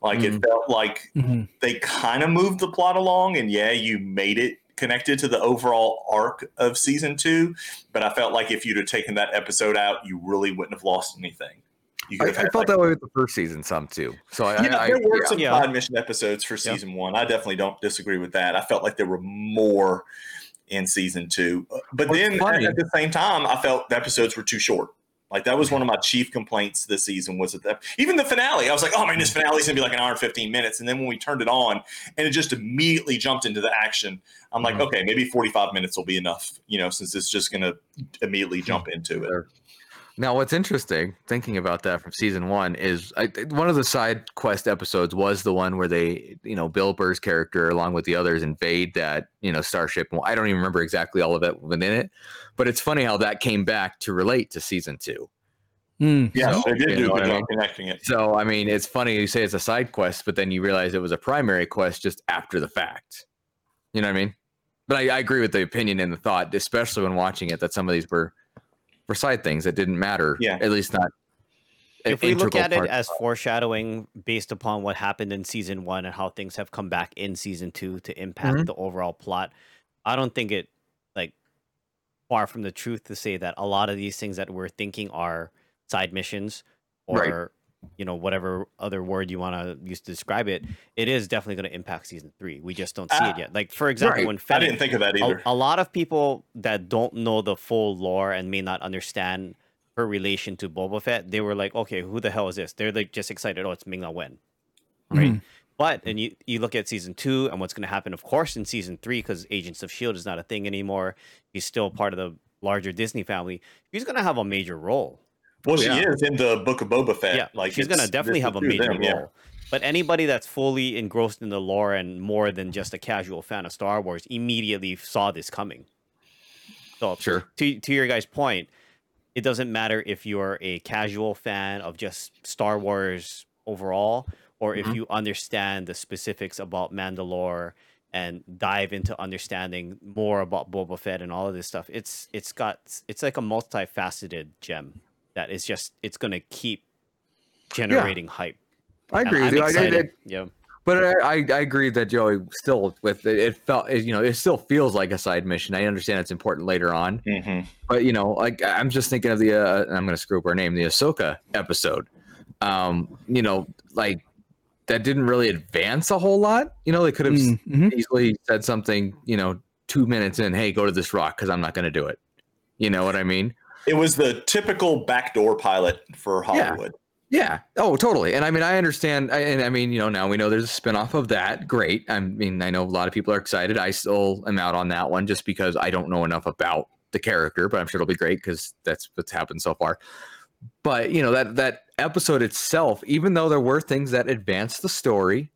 Like it felt like Mhm. they kind of moved the plot along and yeah you made it connected to the overall arc of season two but i felt like if you'd have taken that episode out you really wouldn't have lost anything you I, could have I had, felt like- that way with the first season some too. So I, yeah, I, there were yeah. some Yeah. side mission episodes for Yeah. season one i definitely don't disagree with that i felt like there were more in season two but What's then at, funny- at the same time i felt the episodes were too short like that was one of my chief complaints this season was that the, even the finale i was like oh man this finale is gonna be like an hour and 15 minutes and then when we turned it on and it just immediately jumped into the action i'm like Mhm. okay maybe 45 minutes will be enough you know since it's just gonna immediately jump into it. Now, what's interesting, thinking about that from season one, is I, one of the side quest episodes was the one where they, you know, Bill Burr's character, along with the others, invade that, you know, starship. Well, I don't even remember exactly all of it within it, but it's funny how that came back to relate to season two. Mm. yeah So, they did do a what good I job connecting it So, I mean, it's funny you say it's a side quest, but then you realize it was a primary quest just after the fact. You know what I mean? But I, I agree with the opinion and the thought, especially when watching it, that some of these were were side things that didn't matter. Yeah. At least not. if we look at it part. as foreshadowing based upon what happened in season one and how things have come back in season two to impact Mhm. the overall plot, I don't think it like far from the truth to say that a lot of these things that we're thinking are side missions or Right. You know whatever other word you want to use to describe it. It is definitely going to impact season three. We just don't see Ah, it yet. Like for example, right. when i didn't think of that a, either a lot of people that don't know the full lore and may not understand her relation to Boba Fett, they were like, okay, who the hell is this? They're like just excited. Oh, it's Ming Na Wen. Right. Mhm. But and you, you look at season two and what's going to happen, of course, in season three, because Agents of S.H.I.E.L.D. is not a thing anymore. He's still part of the larger Disney family. He's going to have a major role. Well she yeah. is in the book of boba fett yeah. like she's going to definitely have a major them, yeah. role. But anybody that's fully engrossed in the lore and more than just a casual fan of Star Wars immediately saw this coming. So Sure. to to your guys' point, it doesn't matter if you're a casual fan of just Star Wars overall, or if Mhm. you understand the specifics about Mandalore and dive into understanding more about Boba Fett and all of this stuff. It's it's got it's like a multifaceted gem that is just it's gonna keep generating hype. I agree with I'm you. I, I, excited. yeah. But I, I I agree that Joey still with it, it felt it, you know it still feels like a side mission. I understand it's important later on, Mhm. but you know like I'm just thinking of the uh, I'm going to screw up her name, the Ahsoka episode. Um, you know, like that didn't really advance a whole lot. You know, they could have Mm, mhm. easily said something. You know, two minutes in, hey, go to this rock because I'm not going to do it. You know what I mean? It was the typical backdoor pilot for Yeah. Hollywood. Yeah. Oh, totally. And I mean, I understand. I- And I mean, you know, now we know there's a spinoff of that. Great. I mean, I know a lot of people are excited. I still am out on that one just because I don't know enough about the character, but I'm sure it'll be great because that's what's happened so far. But you know that that episode itself, even though there were things that advanced the story,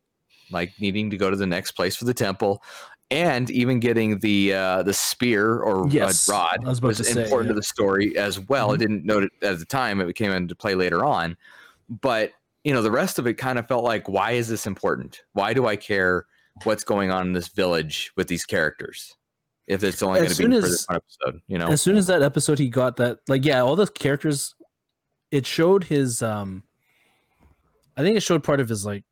like needing to go to the next place for the temple, and even getting the uh, the spear or Yes, uh, rod I was about to say, important yeah. to the story as well. I Mhm. didn't note it at the time; it came into play later on. But you know, the rest of it kind of felt like, why is this important? Why do I care what's going on in this village with these characters? If it's only going to be soon for as- this episode, you know? As soon as that episode, he got that, like, yeah, all the characters, it showed his, um, I think it showed part of his like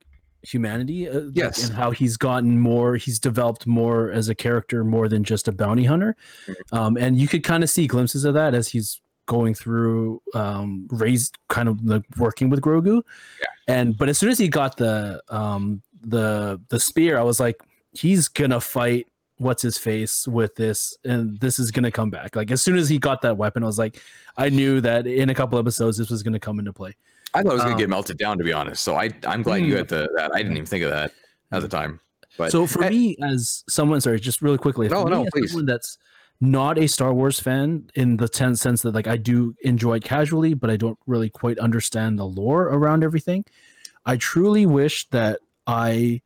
humanity, uh, Yes. and how he's gotten more, he's developed more as a character, more than just a bounty hunter, Mm-hmm. um, and you could kind of see glimpses of that as he's going through, um, raised kind of like working with Grogu, Yeah. and but as soon as he got the, um, the the spear, I was like, he's gonna fight what's his face with this and this is to come back like as soon as he got that weapon i was like i knew that in a couple episodes this was to come into play I thought it was going to get um, melted down, to be honest. So I, I'm glad you Mm. had the that. I didn't even think of that at the time. But so for eh, me as someone sorry just really quickly No, no, please. someone that's not a star wars fan in the ten sense that like i do enjoy it casually but i don't really quite understand the lore around everything i truly wish that i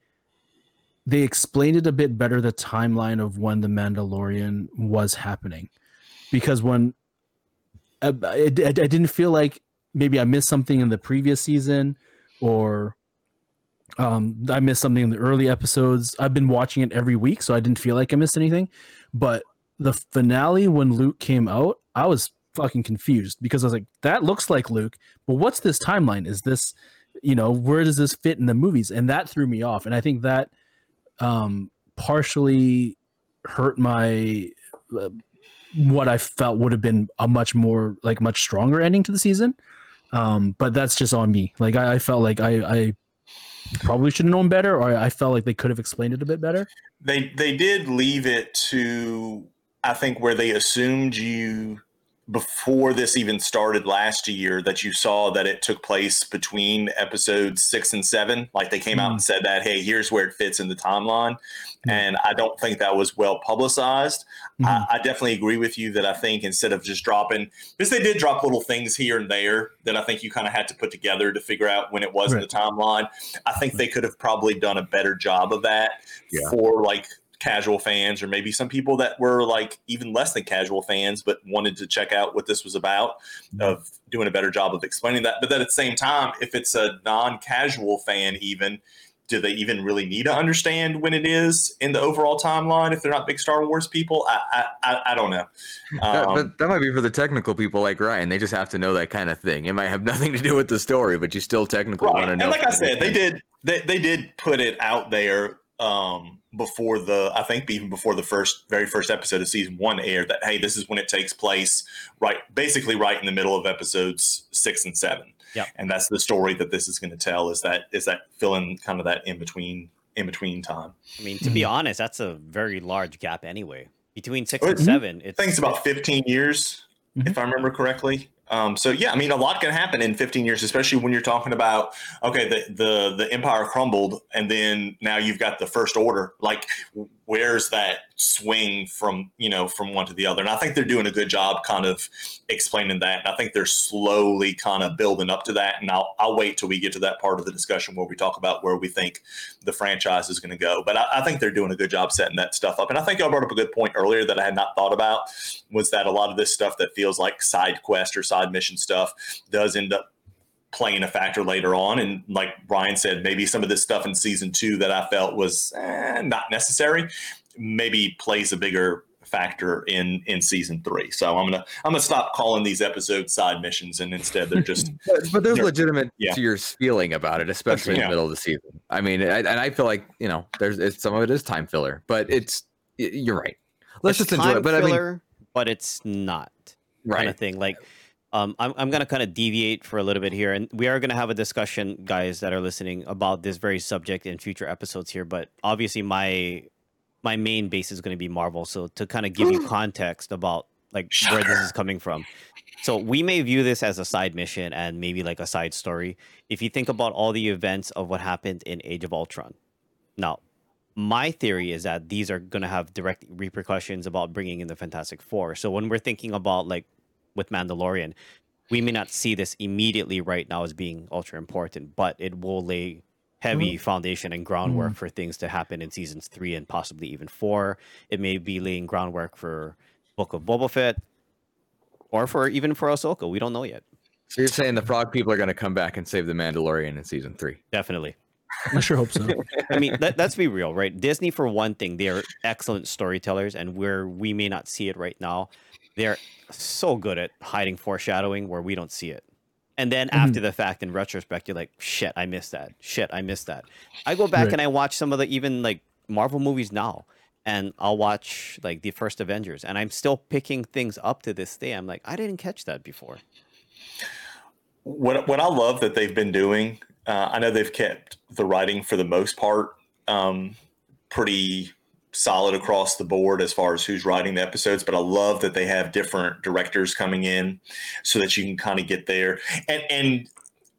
they explained it a bit better the timeline of when the mandalorian was happening because when I, I, I didn't feel like maybe i missed something in the previous season or um i missed something in the early episodes. I've been watching it every week so i didn't feel like i missed anything. But the finale when luke came out i was fucking confused because i was like that looks like luke but what's this timeline? Is this you know where does this fit in the movies? And that threw me off. And i think that um partially hurt my uh, what i felt would have been a much more like much stronger ending to the season um but that's just on me. Like i, I felt like i i probably should have known better or i felt like they could have explained it a bit better. They they did leave it to I think where they assumed you before this even started last year that you saw that it took place between episodes six and seven. Like they came out and said that, hey, here's where it fits in the timeline. Mm. And I don't think that was well publicized. Mhm. I, I definitely agree with you that I think instead of just dropping, because they did drop little things here and there that I think you kind of had to put together to figure out when it was in the timeline. I think they could have probably done a better job of that Yeah. for like casual fans or maybe some people that were like even less than casual fans but wanted to check out what this was about of doing a better job of explaining that but then at the same time if it's a non-casual fan even do they even really need to understand when it is in the overall timeline if they're not big star wars people i i, I, don't know that, Um, but that might be for the technical people like Ryan. They just have to know that kind of thing. It might have nothing to do with the story, but you still technically right want to know. and like i said they did they, they did put it out there um before the i think even before the first very first episode of season one aired that hey this is when it takes place right basically right in the middle of episodes six and seven yeah and that's the story that this is going to tell is that is that filling kind of that in between in between time I mean, to be honest, that's a very large gap anyway. Between six Oh, and mhm. seven, it's i think it's about 15 years Mhm. if i remember correctly um, so yeah i mean a lot can happen in 15 years especially when you're talking about okay the, the the empire crumbled and then now you've got the first order. Like where's that swing from you know from one to the other? And i think they're doing a good job kind of explaining that. And i think they're slowly kind of building up to that. And i'll, I'll wait till we get to that part of the discussion where we talk about where we think the franchise is going to go. But I, I think they're doing a good job setting that stuff up. And i think y'all brought up a good point earlier that i had not thought about was that a lot of this stuff that feels like side quest or side mission stuff does end up playing a factor later on. And like Ryan said, maybe some of this stuff in season two that I felt was eh, not necessary, maybe plays a bigger factor in in season three. So I'm gonna I'm gonna stop calling these episodes side missions, and instead they're just But, but there's legitimate yeah. to your feeling about it, especially in the middle of the season. I mean, I, and I feel like you know, there's it's, some of it is time filler, but it's you're right. Let's It's just enjoy time it. But I mean, but it's not kind right? of thing. Like, um, I'm I'm gonna kind of deviate for a little bit here, and we are gonna have a discussion, guys that are listening, about this very subject in future episodes here. But obviously, my my main base is going to be Marvel. So to kind of give you context about like where this is coming from. So we may view this as a side mission and maybe like a side story. If you think about all the events of what happened in Age of Ultron. Now, my theory is that these are going to have direct repercussions about bringing in the Fantastic Four. So when we're thinking about like with Mandalorian, we may not see this immediately right now as being ultra important, but it will lay heavy mm. foundation and groundwork mm. for things to happen in seasons three and possibly even four. It may be laying groundwork for Book of Boba Fett or for even for Ahsoka. We don't know yet. So you're saying the frog people are going to come back and save the Mandalorian in season three? Definitely. I sure hope so. I mean, let, let's be real, right? Disney, for one thing, they're excellent storytellers, and where we may not see it right now, they're so good at hiding foreshadowing where we don't see it. And then after the fact, in retrospect, you're like, shit, I missed that. Shit, I missed that. I go back Right. and I watch some of the even like Marvel movies now, and I'll watch like the first Avengers, and I'm still picking things up to this day. I'm like, I didn't catch that before. what what I love that they've been doing. Uh, I know they've kept the writing for the most part um, pretty solid across the board as far as who's writing the episodes, but I love that they have different directors coming in so that you can kind of get there. And and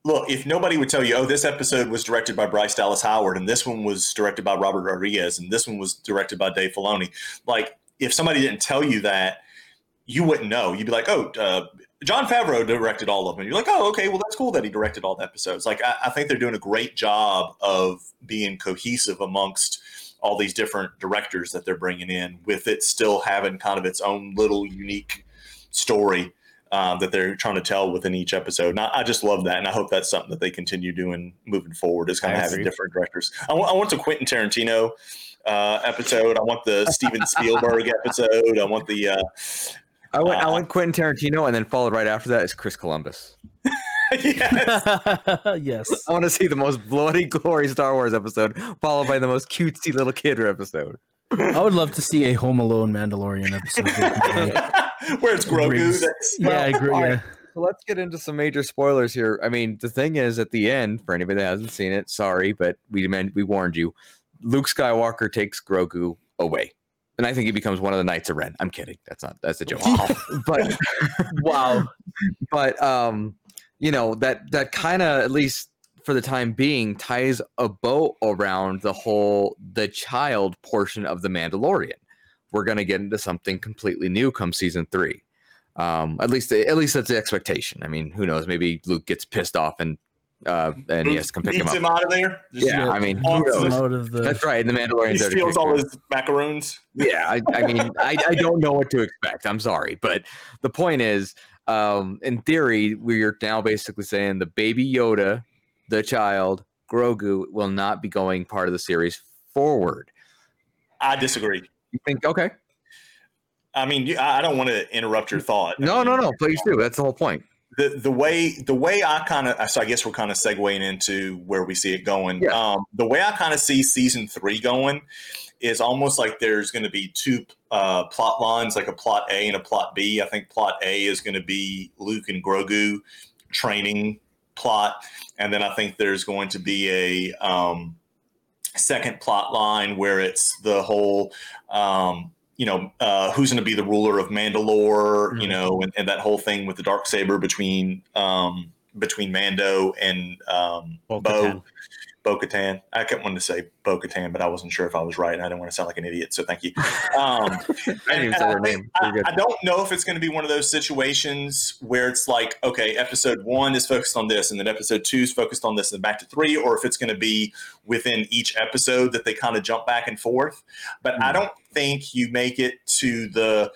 look, if nobody would tell you, oh, this episode was directed by Bryce Dallas Howard, and this one was directed by Robert Rodriguez, and this one was directed by Dave Filoni, like if somebody didn't tell you that, you wouldn't know. You'd be like, oh, uh, Jon Favreau directed all of them. You're like, oh, okay, well, that's cool that he directed all the episodes. Like, I, I think they're doing a great job of being cohesive amongst all these different directors that they're bringing in, with it still having kind of its own little unique story um, that they're trying to tell within each episode. And I, I just love that, and I hope that's something that they continue doing moving forward. Is kind I of having agree. different directors. I want, I the Quentin Tarantino uh, episode. I want the Steven Spielberg episode. I want the. Uh, I went, I Uh, went Quentin Tarantino, and then followed right after that is Chris Columbus. yes. yes. I want to see the most bloody glory Star Wars episode, followed by the most cutesy little kid episode. I would love to see a Home Alone Mandalorian episode. Where it's Grogu. Yeah, I agree. Yeah. So let's get into some major spoilers here. I mean, the thing is, at the end, for anybody that hasn't seen it, sorry, but we meant we warned you. Luke Skywalker takes Grogu away, and I think he becomes one of the Knights of Ren. I'm kidding. That's not. That's a joke. but Wow. but um, you know that that kind of at least for the time being ties a bow around the whole the child portion of the Mandalorian. We're gonna get into something completely new come season three. Um, at least at least that's the expectation. I mean, who knows? Maybe Luke gets pissed off and uh, and yes, has come pick him beats up. him out of there. Just Yeah, I mean, who knows? the- Out of the That's right. And the Mandalorian, he Mandalorian's there to steals all his macaroons. yeah I, I mean I, I don't know what to expect i'm sorry but the point is um in theory we're now basically saying the baby yoda the child grogu will not be going part of the series forward I disagree. you think okay I mean, you- I I don't want to interrupt your thought. I no mean, no no please do that's the whole point the the way the way I kind of so I guess we're kind of segueing into where we see it going. Yeah. Um, the way I kind of see season three going is almost like there's going to be two uh, plot lines, like a plot A and a plot B. I think plot A is going to be Luke and Grogu training plot, and then I think there's going to be a um, second plot line where it's the whole. Um, you know, uh, who's going to be the ruler of Mandalore? You Mhm. know, and, and that whole thing with the dark saber between um, between Mando and um, Bo. Bo Katan. I kept wanting to say Bo Katan, but I wasn't sure if I was right, and I didn't want to sound like an idiot. So thank you. Um, i didn't and- even I think- I, I don't know if it's going to be one of those situations where it's like, okay, episode one is focused on this, and then episode two is focused on this, and back to three, or if it's going to be within each episode that they kind of jump back and forth. But I Hmm. don't think you make it to the.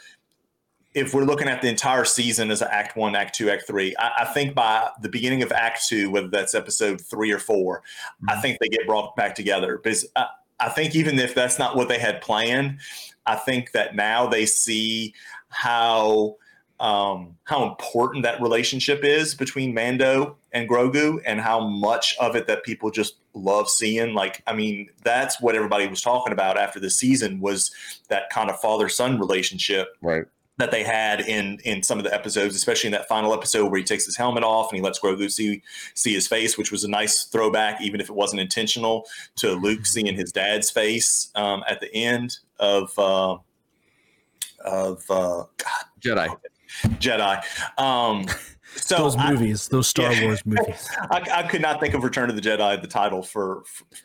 If we're looking at the entire season as Act One, Act Two, Act Three, I, I think by the beginning of Act Two, whether that's episode three or four, I Hmm. think they get brought back together because I, I think even if that's not what they had planned, I think that now they see how um, how important that relationship is between Mando and Grogu, and how much of it that people just love seeing. Like, I mean, that's what everybody was talking about after the season was that kind of father son relationship, Right. That they had in in some of the episodes, especially in that final episode where he takes his helmet off and he lets Grogu see see his face, which was a nice throwback, even if it wasn't intentional, to Luke seeing his dad's face um, at the end of uh, of uh, Jedi. Jedi. Um, so those I- movies, those Star Yeah. Wars movies. I, I could not think of Return of the Jedi, the title for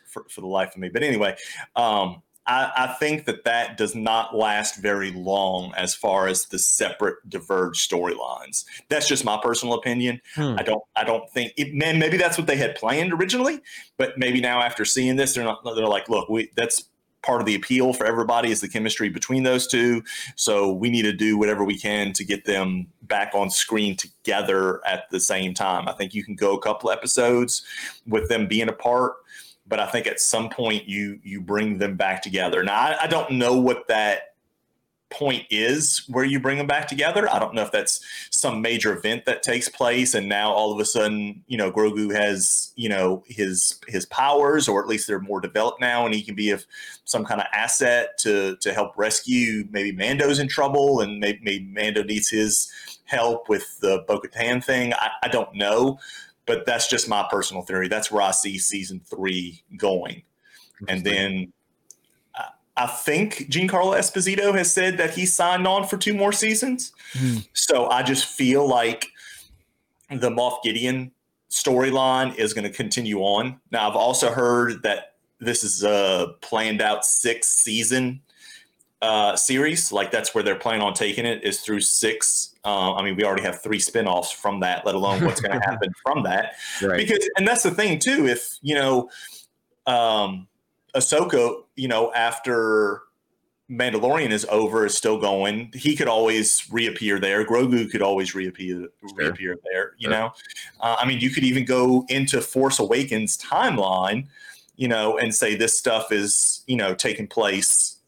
for, for the life of me. But anyway, um, I, I think that that does not last very long as far as the separate diverged storylines. That's just my personal opinion. Hmm. I don't I don't think it, man, maybe that's what they had planned originally, but maybe now after seeing this, they're not they're like, look, we that's part of the appeal for everybody is the chemistry between those two. So we need to do whatever we can to get them back on screen together at the same time. I think you can go a couple episodes with them being apart, but I think at some point you you bring them back together. Now I, I don't know what that point is where you bring them back together. I don't know if that's some major event that takes place and now all of a sudden, you know, Grogu has, you know, his his powers or at least they're more developed now and he can be of some kind of asset to to help rescue maybe Mando's in trouble and maybe, maybe Mando needs his help with the Bo-Katan thing. I, I don't know, but that's just my personal theory. That's where I see season three going. And then I- I think Giancarlo Esposito has said that he signed on for two more seasons. Hmm. So I just feel like the Moff Gideon storyline is going to continue on. Now, I've also heard that this is a planned out six season uh, series. Like that's where they're planning on taking it is through six. Uh, I mean, we already have three spinoffs from that, let alone what's going to happen from that Right. because and that's the thing too if you know um ahsoka you know after mandalorian is over is still going he could always reappear there grogu could always reappear reappear there you Sure. know uh, i mean you could even go into force awakens timeline you know and say this stuff is you know taking place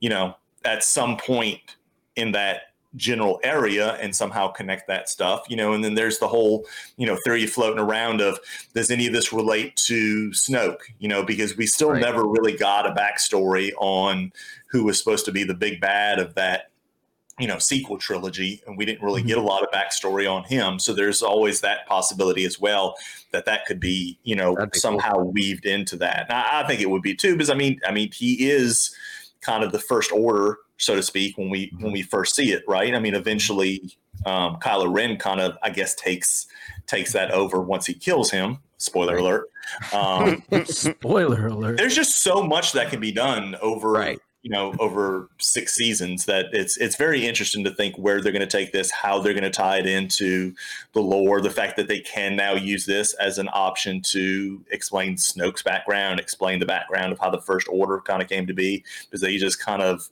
you know at some point in that general area and somehow connect that stuff you know and then there's the whole you know theory floating around of does any of this relate to Snoke? You know, because we still Right. never really got a backstory on who was supposed to be the big bad of that, you know, sequel trilogy, and we didn't really get a mm-hmm. lot of backstory on him. So there's always that possibility as well that that could be, you know, be cool. somehow weaved into that. And I, I think it would be too, because I mean, I mean, he is kind of the first order, so to speak, when we when we first see it, right? I mean, eventually, um, Kylo Ren kind of, I guess, takes takes that over once he kills him. Spoiler alert. Um, Spoiler alert. there's just so much that can be done over Right. you know over six seasons that it's it's very interesting to think where they're going to take this how they're going to tie it into the lore the fact that they can now use this as an option to explain snoke's background explain the background of how the first order kind of came to be because they just kind of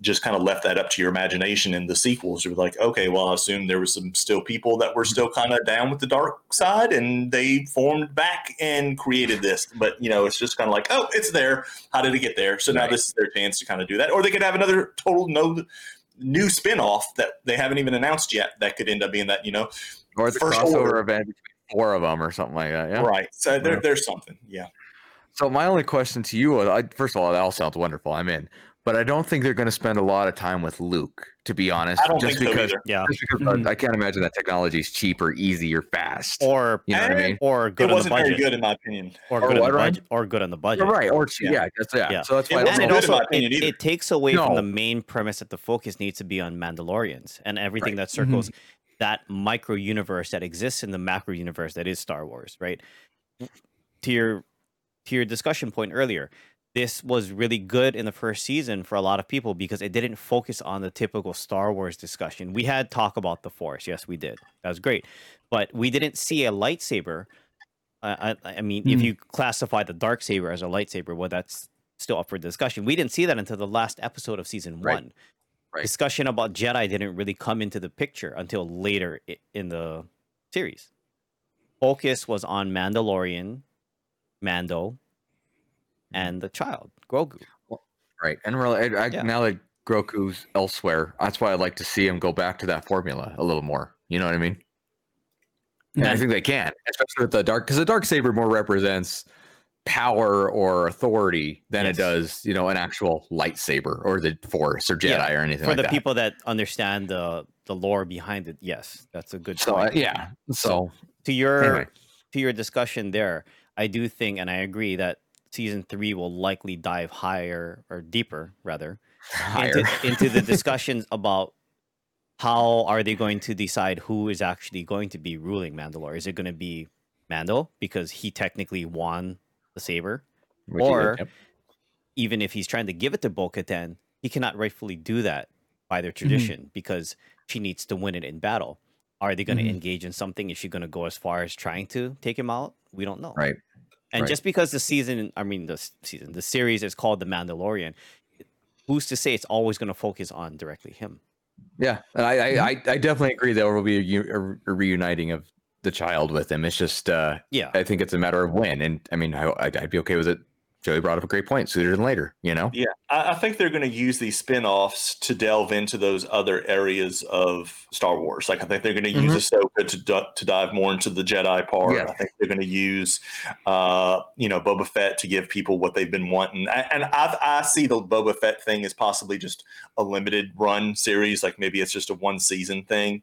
just kind of left that up to your imagination in the sequels. You're like, okay, well, I assume there was some still people that were still kind of down with the dark side, and they formed back and created this. But you know, it's just kind of like, oh, it's there. How did it get there? So now this is their chance to kind of do that, or they could have another total no new spin-off that they haven't even announced yet that could end up being that you know Or the First crossover order. event between four of them or something like that. Yeah. right so there, Yeah. there's something yeah So my only question to you was, I, first of all, that all sounds wonderful. I'm in, but I don't think they're going to spend a lot of time with Luke, to be honest. i don't just think so because, either Yeah. just because Mhm. I can't imagine that technology is cheap or easy or fast. Or you know what I Eh, mean? or good it on the wasn't very good in my opinion Or Or good on the budget. Or good on the budget. You're right. Or che- Yeah. yeah, that's, yeah. Yeah. So that's It why I don't and know. also it, it takes away from the main premise that the focus needs to be on Mandalorians and everything Right. that circles that micro universe that exists in the macro universe that is Star Wars, right? To your to your discussion point earlier, this was really good in the first season for a lot of people because it didn't focus on the typical Star Wars discussion. We had talk about the Force, yes, we did. That was great, but we didn't see a lightsaber. Uh, I, I mean, if Hmm. you classify the dark saber as a lightsaber, well, that's still up for discussion. We didn't see that until the last episode of season Right. one. Right. Discussion about Jedi didn't really come into the picture until later in the series. Focus was on Mandalorian, Mando, and the child, Grogu. Right. And really, I, I, Yeah. now that Grogu's elsewhere, that's why I'd like to see him go back to that formula a little more. You know what I mean? And I think they can, especially with the dark, because the dark saber more represents power or authority than Yes. it does, you know, an actual lightsaber or the Force or Jedi Yeah, or anything For like the that. people that understand the the lore behind it, yes, that's a good so uh, point. yeah, so to your anyway, to your discussion there, I do think and I agree that season three will likely dive higher or deeper rather higher. into, into the discussions about how are they going to decide who is actually going to be ruling Mandalore? Is it going to be Mando because he technically won the saber? Which or- yep. Even if he's trying to give it to Bo-Katan, he cannot rightfully do that by their tradition because she needs to win it in battle. Are they going to Mhm. engage in something? Is she going to go as far as trying to take him out? We don't know. right. And Right. just because the season, I mean, the season, the series is called The Mandalorian, who's to say it's always going to focus on directly him? Yeah, and I. I, I, I definitely agree there will be a, a, a reuniting of the child with him. It's just, uh, Yeah. I think it's a matter of when. And I mean, I, I'd be okay with it. Joey brought up a great point. Sooner than later, you know. Yeah, I, I think they're going to use these spin-offs to delve into those other areas of Star Wars. Like I think they're going to use Ahsoka to d- to dive more into the Jedi part. Yeah. I think they're going to use, uh, you know, Boba Fett to give people what they've been wanting. And I, I see the Boba Fett thing as possibly just a limited run series. Like maybe it's just a one season thing.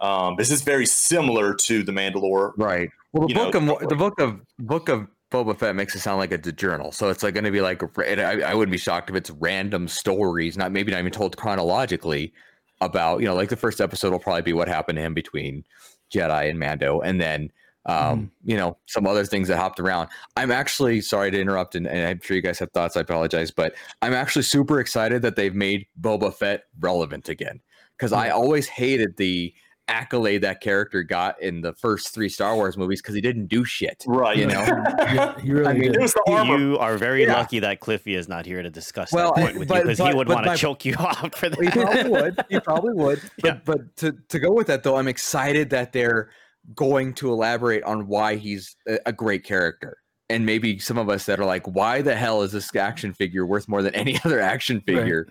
Um, this is very similar to the Mandalore. Right. Well, the You know, book of the book of book of Boba Fett makes it sound like it's a journal, so it's like going to be like I, I wouldn't be shocked if it's random stories, not maybe not even told chronologically about you know like the first episode will probably be what happened to him between Jedi and Mando, and then um, you know some other things that hopped around. I'm actually sorry to interrupt, and, and I'm sure you guys have thoughts. I apologize, but I'm actually super excited that they've made Boba Fett relevant again because I always hated the accolade that character got in the first three Star Wars movies because he didn't do shit. Right. You know? Yeah, he really I mean, did. The. You are very Yeah. lucky that Cliffy is not here to discuss Well, that point with but- you because he would want to choke you off for He probably would. He probably would. But Yeah. but to to go with that though, I'm excited that they're going to elaborate on why he's a, a great character. And maybe some of us that are like, why the hell is this action figure worth more than any other action Right. figure?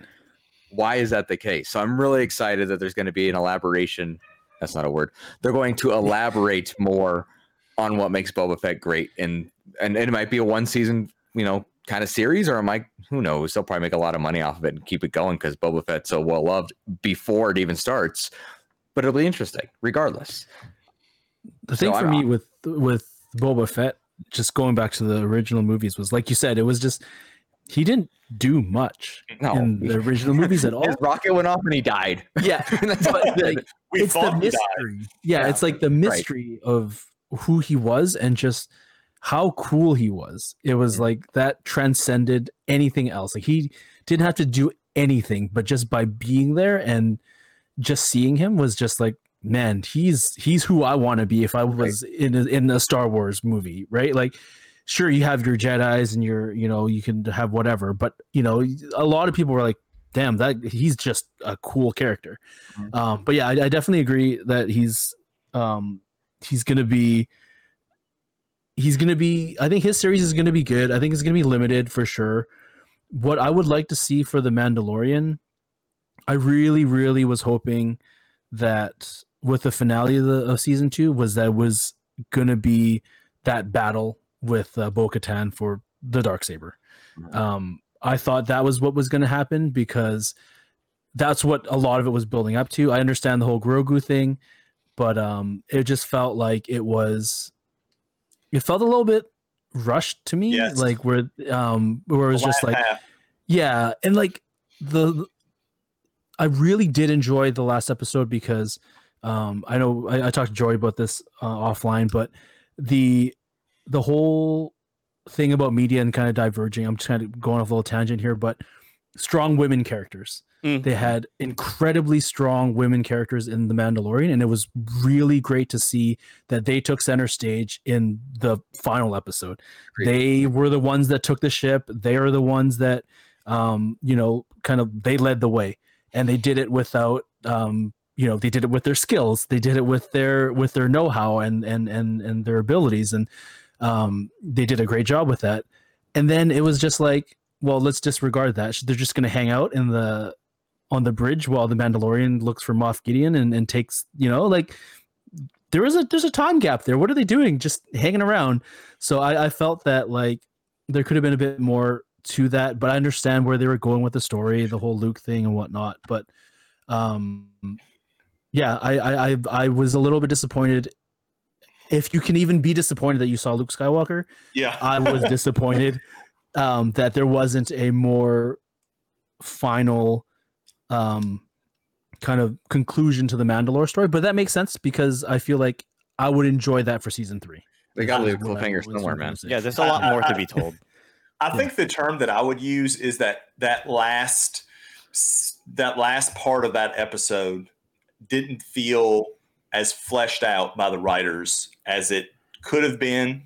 Why is that the case? So I'm really excited that there's going to be an elaboration. That's not a word. They're going to elaborate more on what makes Boba Fett great, and and, it might be a one season, you know, kind of series, or it might who knows? They'll probably make a lot of money off of it and keep it going because Boba Fett's so well loved before it even starts. But it'll be interesting, regardless. the thing So for I'm- me with with Boba Fett, just going back to the original movies, was like you said, it was just he didn't do much No. in the original movies at all. His rocket went off and he died. Yeah, but like, We it's the mystery. Yeah, Yeah. it's like the mystery of who he was and just how cool he was. It was Mhm. like that transcended anything else. Like he didn't have to do anything, but just by being there and just seeing him was just like, man, he's he's who I want to be if I was in a, in a Star Wars movie, right? Like sure you have your jedis and your you know you can have whatever but you know a lot of people were like damn that he's just a cool character. Mhm. um but yeah I, I definitely agree that he's um he's gonna be he's gonna be i think his series is gonna be good. I think it's gonna be limited for sure. What i would like to see for the mandalorian i really really was hoping that with the finale of, the, of season two was that it was gonna be that battle with uh, Bo-Katan for the dark saber. Mhm. Um, I thought that was what was going to happen because that's what a lot of it was building up to. I understand the whole Grogu thing, but um, it just felt like it was. It felt a little bit rushed to me, Yes. like where um, where it was just like half. yeah, and like the I really did enjoy the last episode because um I know I, I talked to Joy about this uh, offline, but the the whole thing about media and kind of diverging, I'm just kind of going off a little tangent here, but strong women characters. Mm. They had incredibly strong women characters in The Mandalorian, and it was really great to see that they took center stage in the final episode. Agreed. They were the ones that took the ship. They are the ones that, um, you know, kind of they led the way, and they did it without, um, you know, they did it with their skills. They did it with their with their know how and and and and their abilities, and um, they did a great job with that. and then it was just like, well, let's disregard that. They're just going to hang out in the on the bridge while the Mandalorian looks for Moff Gideon and, and takes, you know, like there is a there's a time gap there. What are they doing? Just hanging around. So I, I felt that like there could have been a bit more to that, but I understand where they were going with the story, the whole Luke thing and whatnot. But um yeah, I I I, I was a little bit disappointed. If you can even be disappointed that you saw Luke Skywalker, Yeah. I was disappointed um, that there wasn't a more final um, kind of conclusion to the Mandalore story. But that makes sense because I feel like I would enjoy that for season three. They got to leave That's cliffhanger somewhere, man. Yeah, there's a lot more to be told. I think the term that I would use is that that last that last part of that episode didn't feel as fleshed out by the writers as it could have been.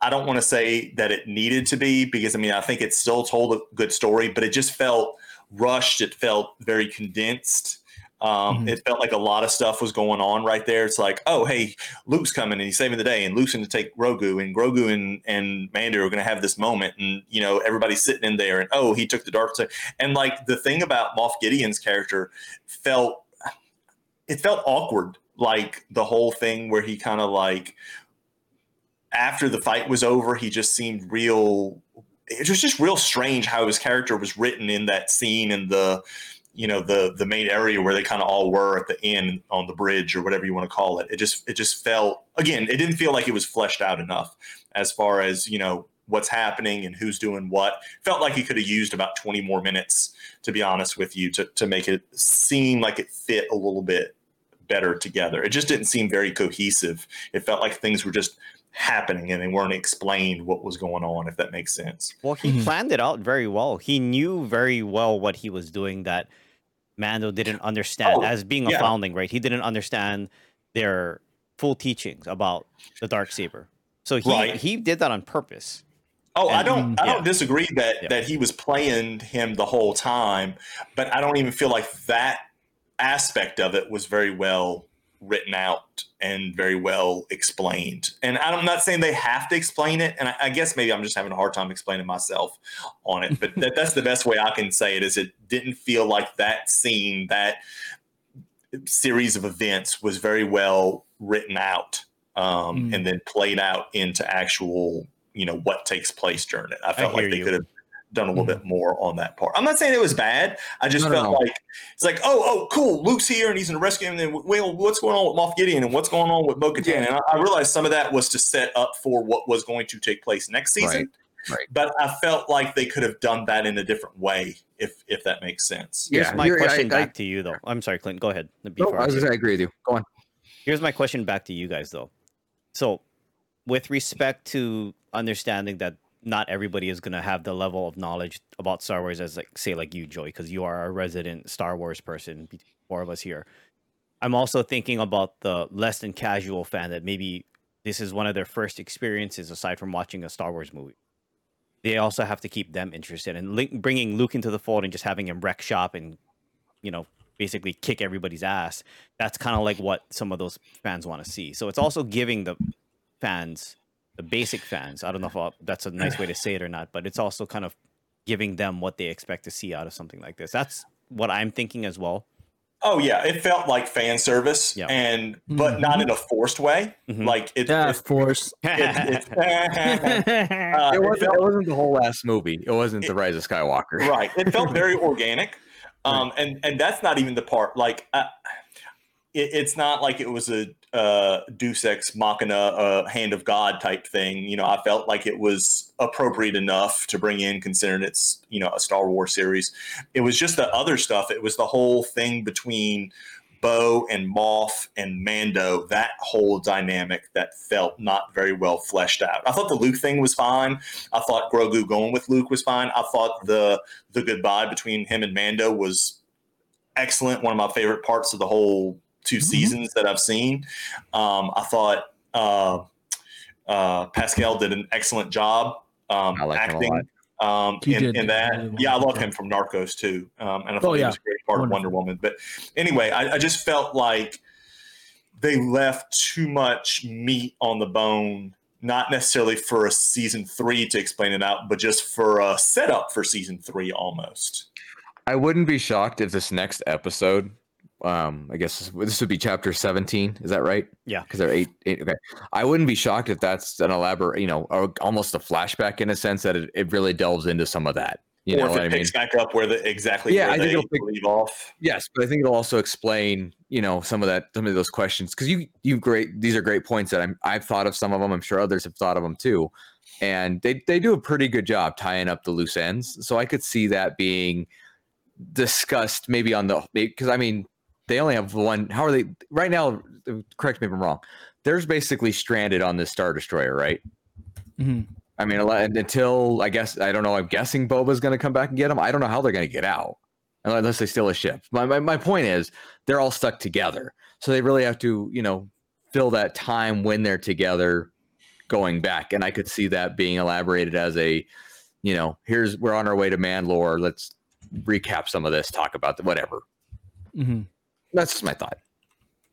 I don't want to say that it needed to be because I mean I think it still told a good story, but it just felt rushed. It felt very condensed. Um, Mhm. It felt like a lot of stuff was going on right there. It's like, oh, hey, Luke's coming and he's saving the day, and Luke's going to take Grogu, and Grogu and and Mando are going to have this moment, and you know everybody's sitting in there, and oh, he took the dark side, and like the thing about Moff Gideon's character felt it felt awkward, like the whole thing where he kind of like after the fight was over, he just seemed real. It was just real strange how his character was written in that scene and the you know the the main area where they kind of all were at the end on the bridge or whatever you want to call it it just it just felt again it didn't feel like it was fleshed out enough as far as you know what's happening and who's doing what felt like he could have used about 20 more minutes to be honest with you to, to make it seem like it fit a little bit better together it just didn't seem very cohesive it felt like things were just happening and they weren't explained what was going on if that makes sense Well, he Mhm. planned it out very well. He knew very well what he was doing that Mando didn't understand Oh, as being a yeah. foundling, right? He didn't understand their full teachings about the dark saber. So he Right. he did that on purpose. Oh, I don't. I yeah. don't disagree that Yeah. that he was playing him the whole time, but I don't even feel like that aspect of it was very well written out and very well explained. And I'm not saying they have to explain it, and I, I guess maybe I'm just having a hard time explaining myself on it. But that, that's the best way I can say it. Is it didn't feel like that scene, that series of events, was very well written out, um, Mm. and then played out into actual, you know, what takes place during it. I felt hear like they could have done a little Mhm. bit more on that part. I'm not saying it was bad. I just No, no, felt no. like it's like, oh, oh, cool. Luke's here and he's going to rescue him. And then, well, what's going on with Moff Gideon and what's going on with Bo Katan? And I, I realized some of that was to set up for what was going to take place next season. Right, right. But I felt like they could have done that in a different way, if if that makes sense. Here's my you're- question I- back to you, though. I'm sorry, Clint. Go ahead. No, I was say- gonna say, I agree with you. Go on. Here's my question back to you guys, though. So, with respect to understanding that not everybody is going to have the level of knowledge about Star Wars as, like, say, like you, Joy, because you are a resident Star Wars person, four of us here. I'm also thinking about the less than casual fan that maybe this is one of their first experiences aside from watching a Star Wars movie. They also have to keep them interested and link, bringing Luke into the fold and just having him wreck shop and, you know, basically kick everybody's ass that's kind of like what some of those fans want to see. So it's also giving the fans, the basic fans, I don't know if I'll- that's a nice way to say it or not, but it's also kind of giving them what they expect to see out of something like this. That's what I'm thinking as well. Oh yeah, it felt like fan service, Yeah. and but not in a forced way. Mhm. Like it, Yeah, it, force. it, it, uh, it it wasn't. felt- It wasn't the whole last movie. It wasn't the Rise of Skywalker. right it felt very organic um and and that's not even the part like uh, it, it's not like it was a uh deus ex machina uh hand of god type thing you know i felt like it was appropriate enough to bring in considering it's you know a star wars series it was just the other stuff it was the whole thing between Bo and Moff and Mando, that whole dynamic that felt not very well fleshed out. I thought the Luke thing was fine. I thought Grogu going with Luke was fine. I thought the the goodbye between him and Mando was excellent. One of my favorite parts of the whole 2 Mhm. seasons that I've seen. Um, I thought uh, uh, Pascal did an excellent job um, I like acting. Um, in, did in that, really yeah, I love him from Narcos too, um, and I thought Oh, he was a great part Wonderful. of Wonder Woman. But anyway, I, I just felt like they left too much meat on the bone not necessarily for a season three to explain it out, but just for a setup for season three almost. I wouldn't be shocked if this next episode, um, I guess this, this would be chapter 17. Is that right? Yeah. Because they're eight, eight. Okay. I wouldn't be shocked if that's an elaborate, you know, or almost a flashback in a sense that it, it really delves into some of that. You or know if what it I mean? back up where the exactly Yeah, where I think they it'll pick- leave off. Yes, but I think it'll also explain, you know, some of that, some of those questions because you, you great. These are great points that I'm, I've thought of some of them. I'm sure others have thought of them too, and they they do a pretty good job tying up the loose ends. So I could see that being discussed maybe on the because I mean they only have one. How are they right now? Correct me if I'm wrong. There's basically stranded on this star destroyer, right? Mhm. I mean, until I guess I don't know. I'm guessing Boba's going to come back and get them. I don't know how they're going to get out unless they steal a ship. My, my my point is they're all stuck together, so they really have to you know fill that time when they're together going back. And I could see that being elaborated as a you know here's we're on our way to Mandalore. Let's recap some of this. Talk about the whatever. Mhm. That's just my thought.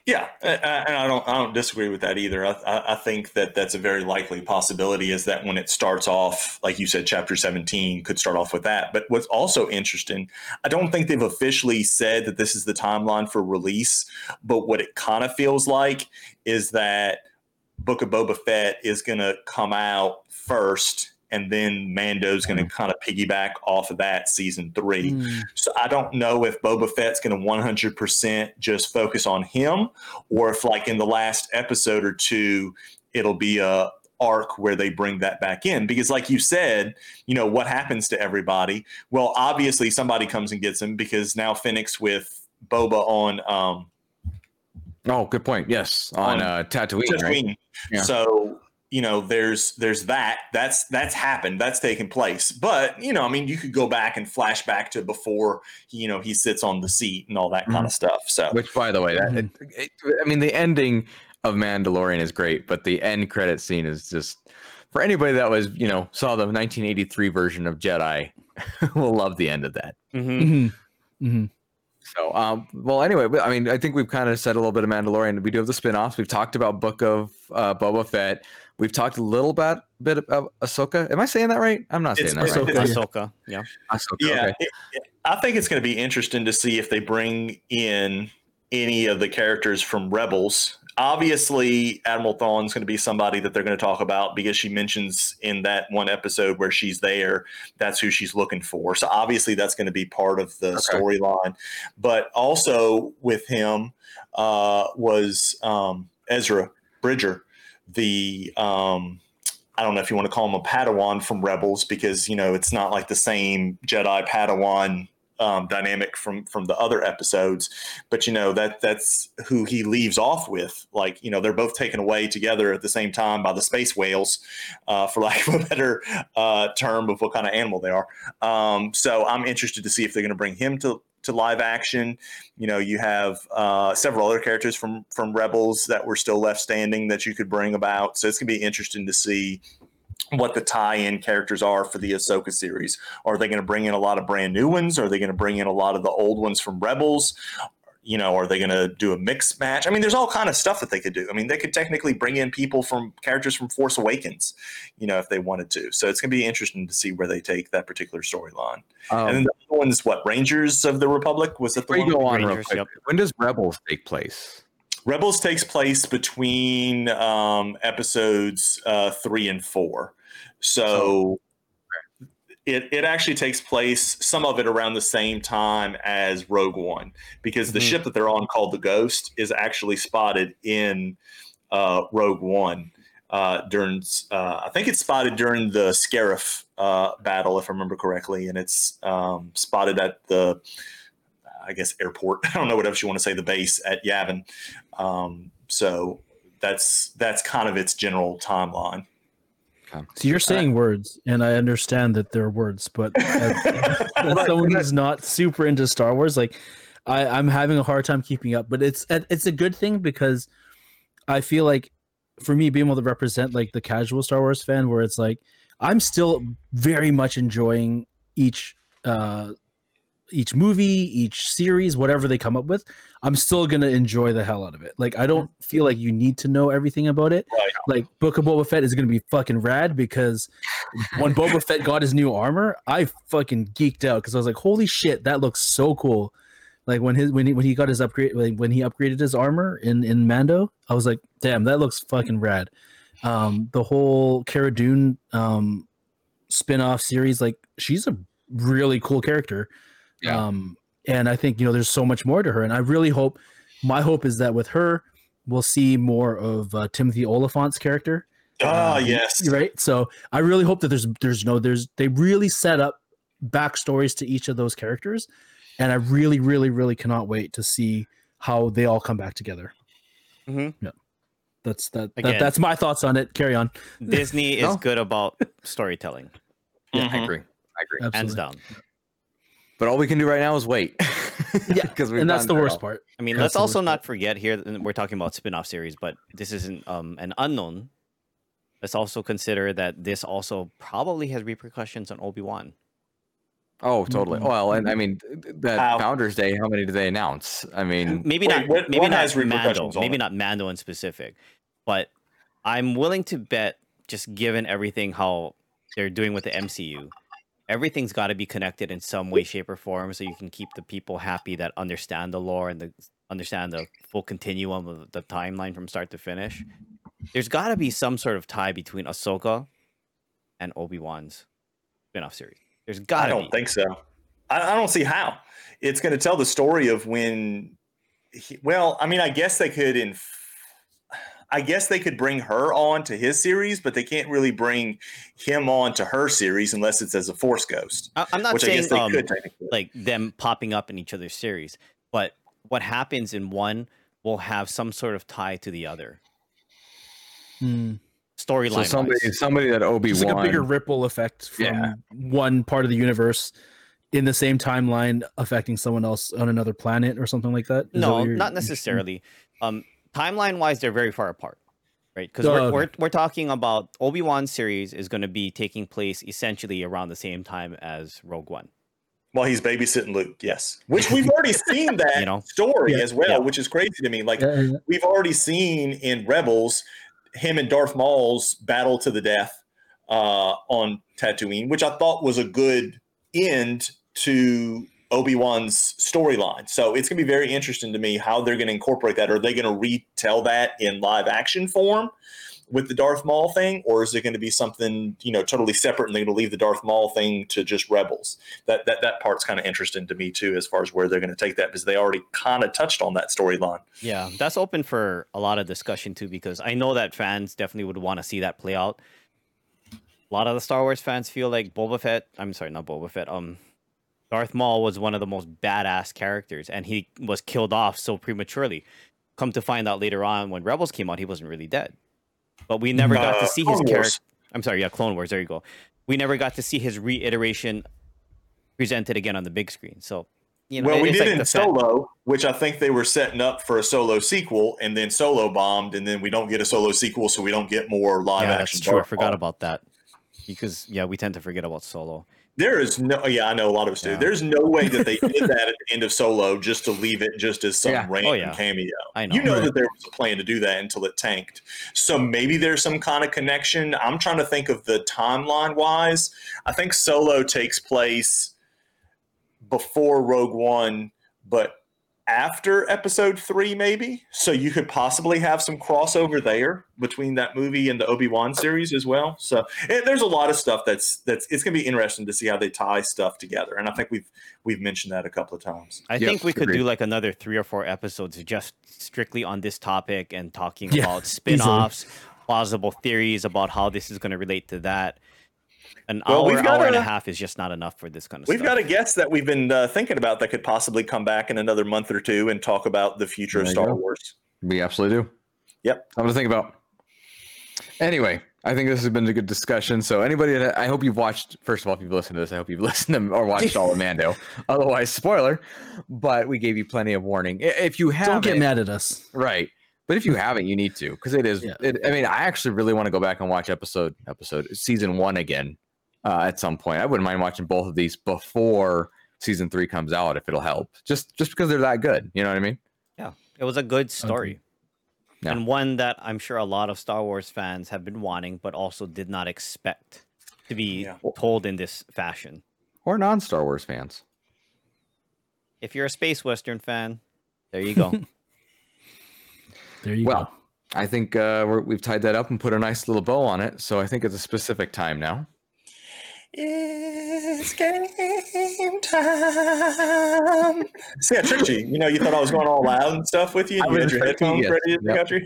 Yeah, and I don't I don't disagree with that either. I, I think that that's a very likely possibility. Is that when it starts off, like you said, chapter seventeen could start off with that. But what's also interesting, I don't think they've officially said that this is the timeline for release. But what it kind of feels like is that Book of Boba Fett is going to come out first, and then Mando's going to kind of piggyback off of that season three. Mm. So I don't know if Boba Fett's going to 100% just focus on him, or if like in the last episode or two, it'll be a arc where they bring that back in. Because like you said, you know what happens to everybody? Well, obviously somebody comes and gets him because now Fennec's with Boba on um, Oh, good point. Yes, on On uh, Tatooine, right? Tatooine. Yeah. So you know, there's there's that. That's that's happened. That's taken place. But you know, I mean, you could go back and flash back to before you know he sits on the seat and all that kind of stuff. So Which, by the way, that Mhm. it, it- I mean, the ending of Mandalorian is great, but the end credit scene is just for anybody that was, you know, saw the 1983 version of Jedi, will love the end of that. Mhm. Mhm. Mhm. So, um, well, anyway, I mean, I think we've kind of said a little bit of Mandalorian. We do have the spin-offs. We've talked about Book of uh, Boba Fett. We've talked a little bit bit about Ahsoka. Am I saying that right? I'm not saying It's- that right. Ahsoka. Ahsoka. Yeah. Ahsoka. yeah, okay. it- it- I think it's going to be interesting to see if they bring in any of the characters from Rebels. Obviously, Admiral Thrawn's going to be somebody that they're going to talk about because she mentions in that one episode where she's there, that's who she's looking for. So obviously, that's going to be part of the Okay. storyline. But also with him uh, was um, Ezra Bridger, the um, I don't know if you want to call him a Padawan from Rebels because you know it's not like the same Jedi Padawan um, dynamic from from the other episodes, but you know that that's who he leaves off with. Like you know they're both taken away together at the same time by the space whales, uh, for lack of a better uh, term of what kind of animal they are. Um, so I'm interested to see if they're going to bring him to to live action. You know, you have uh, several other characters from from Rebels that were still left standing that you could bring about. So it's gonna be interesting to see what the tie-in characters are for the Ahsoka series. Are they going to bring in a lot of brand new ones? Are they going to bring in a lot of the old ones from Rebels? You know, are they going to do a mixed match? I mean, there's all kind of stuff that they could do. I mean, they could technically bring in people from characters from Force Awakens, you know, if they wanted to. So it's going to be interesting to see where they take that particular storyline. Um, and then the other one's what Rangers of the Republic was that the one? go on Rangers, yep. when does Rebels take place? Rebels takes place between um, episodes uh, three and four. So it, it actually takes place, some of it around the same time as Rogue One, because the Mhm. ship that they're on, called the Ghost, is actually spotted in uh, Rogue One. Uh, during, uh, I think it's spotted during the Scarif uh, battle, if I remember correctly, and it's um, spotted at the, I guess, airport. I don't know what else you want to say, the base at Yavin. Um, so that's that's kind of its general timeline. So you're saying words, and I understand that they're words, but as, as someone who's not super into Star Wars, like I, I'm having a hard time keeping up. But it's it's a good thing because I feel like for me being able to represent like the casual Star Wars fan, where it's like I'm still very much enjoying each uh each movie, each series, whatever they come up with, I'm still gonna enjoy the hell out of it. Like I don't feel like you need to know everything about it. Right. Like Book of Boba Fett is gonna be fucking rad because when Boba Fett got his new armor, I fucking geeked out because I was like, holy shit, that looks so cool. Like when his when he when he got his upgrade like when he upgraded his armor in in Mando, I was like, damn, that looks fucking rad. Um, the whole Cara Dune um spin-off series, like she's a really cool character. Yeah. Um, and I think you know there's so much more to her, and I really hope. My hope is that with her, we'll see more of uh, Timothy Olyphant's character. Ah, Um, yes. right. So I really hope that there's there's no there's they really set up backstories to each of those characters, and I really really really cannot wait to see how they all come back together. Mm-hmm. Yeah, that's that, that that's my thoughts on it. Carry on. Disney is good about storytelling, Yeah, I Mhm. agree. I agree. hands Absolutely. down. But all we can do right now is wait. Yeah, because and that's the worst part. I mean, That's let's also worst not forget here that we're talking about spin-off series, but this isn't um, an unknown. Let's also consider that this also probably has repercussions on Obi-Wan. Oh, totally. Mhm. Well, and I mean th- that How? Founders Day. How many do they announce? I mean, Maybe Wait, not what- maybe what not has Mando, maybe it? not Mando in specific, but I'm willing to bet just given everything how they're doing with the MCU, everything's got to be connected in some way shape or form so you can keep the people happy that understand the lore and the understand the full continuum of the timeline from start to finish. There's got to be some sort of tie between Ahsoka and Obi-Wan's spin-off series. There's got I don't be. think so. I, I don't see how. It's going to tell the story of when. He, well, I mean, I guess they could. In, I guess they could bring her on to his series, but they can't really bring him on to her series unless it's as a Force Ghost, I- I'm not which I saying guess they um, could like them popping up in each other's series. But what happens in one will have some sort of tie to the other Hmm. storyline. so somebody wise. somebody that Obi Just like a bigger ripple effect from Yeah. one part of the universe in the same timeline affecting someone else on another planet or something like that. Is that No, what you're- not necessarily. Um, timeline wise, they're very far apart, right? Because Oh, we're, we're we're talking about Obi Wan series is going to be taking place essentially around the same time as Rogue One. While he's babysitting Luke, yes. Which we've already seen that You know? story Yeah. as well, Yeah. which is crazy to me. Like Yeah, yeah, we've already seen in Rebels him and Darth Maul's battle to the death uh, on Tatooine, which I thought was a good end to Obi Wan's storyline. So it's going to be very interesting to me how they're going to incorporate that. Are they going to retell that in live action form? With the Darth Maul thing, or is it going to be something you know totally separate, and they're going to leave the Darth Maul thing to just Rebels? That that that part's kind of interesting to me too, as far as where they're going to take that, because they already kind of touched on that storyline. Yeah, that's open for a lot of discussion too, because I know that fans definitely would want to see that play out. A lot of the Star Wars fans feel like Boba Fett. I'm sorry, not Boba Fett. Um, Darth Maul was one of the most badass characters, and he was killed off so prematurely. Come to find out later on, when Rebels came out, he wasn't really dead. But we never got to Uh, see his character. I'm sorry, yeah, Clone Wars. There you go. We never got to see his reiteration presented again on the big screen. So, you know, well, we it's did like in fan- Solo, which I think they were setting up for a Solo sequel, and then Solo bombed, and then we don't get a Solo sequel, so we don't get more live yeah, action. that's true. I forgot about that because yeah, we tend to forget about Solo. There is no, oh, yeah, I know a lot of us do. There's no way that they did that at the end of Solo just to leave it just as some Yeah. Oh, random Oh, yeah. cameo. I know. You know Right. that there was a plan to do that until it tanked. So maybe there's some kind of connection. I'm trying to think of the timeline wise. I think Solo takes place before Rogue One, but after episode three, maybe. So you could possibly have some crossover there between that movie and the Obi Wan series as well. So eh, there's a lot of stuff that's that's it's going to be interesting to see how they tie stuff together. And I think we've we've mentioned that a couple of times. I Yep, think we could agreed. do like another three or four episodes just strictly on this topic and talking Yeah, about spin-offs, plausible theories about how this is going to relate to that. An Well, hour, we've got hour and a a- half is just not enough for this kind of stuff. We've stuff. got a guest that we've been uh, thinking about that could possibly come back in another month or two and talk about the future of There you Star go. Wars. We absolutely do. Yep. I'm going to think about. Anyway, I think this has been a good discussion. So anybody that I hope you've watched, first of all, if you've listened to this, I hope you've listened to or watched all of Mando. Otherwise, spoiler. But we gave you plenty of warning. If you haven't, Don't get mad at us. right? But if you haven't, you need to because it is. Yeah. It, I mean, I actually really want to go back and watch episode episode season one again uh, at some point. I wouldn't mind watching both of these before season three comes out if it'll help. Just just because they're that good, you know what I mean? Yeah, it was a good story. Yeah. And one that I'm sure a lot of Star Wars fans have been wanting, but also did not expect to be Yeah. told in this fashion. Or non Star Wars fans. If you're a space western fan, there you go. There you go. Well, I think uh, we're, we've tied that up and put a nice little bow on it. So I think it's a specific time now. It's game time. See, I tricked you. You know, you thought I was going all loud and stuff with you. And you was had your expecting headphones yes. ready to Yep. take out your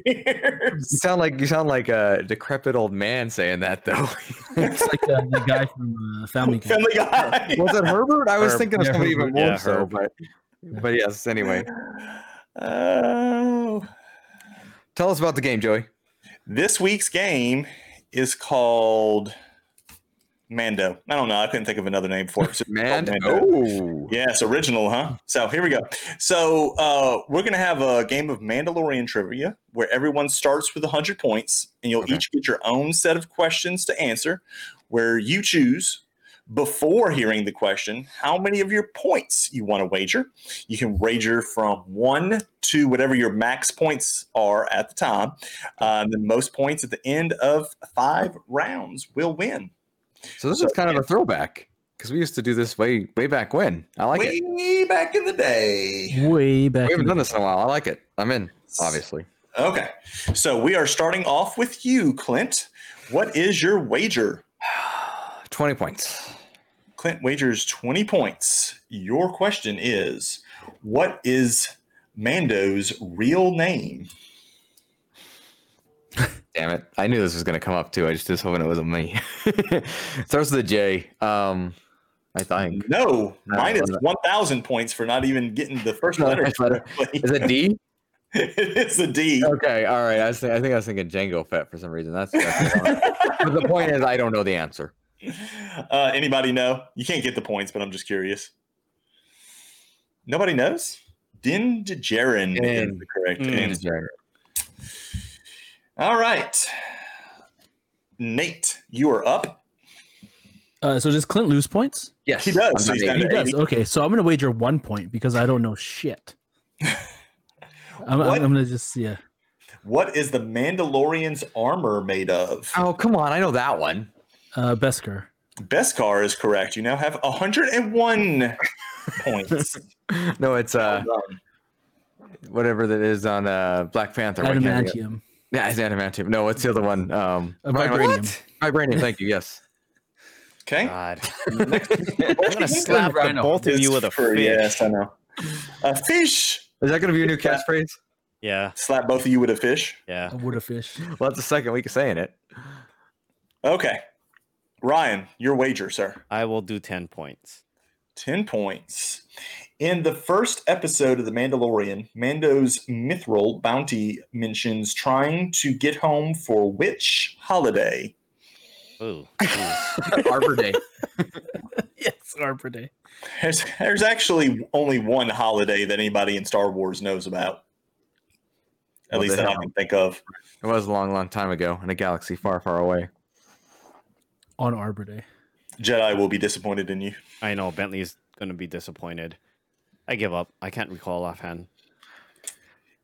ears. You sound like you sound like a decrepit old man saying that though. It's like uh, the guy from uh, Family Guy. Family Guy. was it Herbert? I was Herb. thinking of Yeah, somebody even more Yeah, so, Herb. but but yes. Anyway, Oh. tell us about the game, Joey. This week's game is called Mando. I don't know. I couldn't think of another name for it. So it's Man, called Mando. oh, Yes, original, huh? So here we go. So uh, we're going to have a game of Mandalorian trivia where everyone starts with 100 points, and you'll Okay. each get your own set of questions to answer, where you choose before hearing the question how many of your points you want to wager. You can wager from one to whatever your max points are at the time. Uh, the most points at the end of five rounds will win. So this So, is kind of a throwback because we used to do this way way back when. I like it. Way back in the day. Way back. We haven't done the- this in a while. I like it. I'm in. Obviously, Okay. So we are starting off with you, Clint. What is your wager? twenty points. Clint wagers 20 points. Your question is What is Mando's real name? Damn it! I knew this was going to come up too. I just was hoping it wasn't me. Starts with a J. Um, I think. No, No, minus 1,000 points for not even getting the first letter. first letter. Is it D? it's a D. Okay, all right. I, was thi- I think I was thinking Jango Fett for some reason. That's, that's but the point is, I don't know the answer. Uh, anybody know? You can't get the points, but I'm just curious. Nobody knows? Din Djarin is the correct Mm. answer. All right. Nate, you are up. Uh, so does Clint lose points? Yes, He does, so not he's eight. got He does. Okay, so I'm gonna wager one point because I don't know shit. I'm, I'm, gonna just yeah. What is the Mandalorian's armor made of? Oh, come on. I know that one. Uh, Beskar. Beskar is correct. You now have 101 points. No, it's uh whatever that is on uh Black Panther. Why can't I think of- Adamantium. Yeah, it's adamantium. No, what's the other one? Um, Uh, vibranium. what? Vibranium. Thank you. Yes. Okay. God. I'm I'm gonna slap the Rhino. both of you with a fish. Yes, I know. A fish. Is that going to be your new catchphrase? Yeah, Slap both of you with a fish. yeah. With a fish. Well, that's the second week of saying it. Okay. Ryan, your wager, sir. I will do 10 points. 10 points. In the first episode of The Mandalorian, Mando's Mythrol bounty mentions trying to get home for which holiday? Ooh. ooh. Arbor Day. yes, Arbor Day. There's, there's actually only one holiday that anybody in Star Wars knows about. At Well, least they that I can think of. It was a long, long time ago in a galaxy far, far away. On Arbor Day. Jedi will be disappointed in you. I know Bentley's gonna be disappointed. I give up. I can't recall offhand.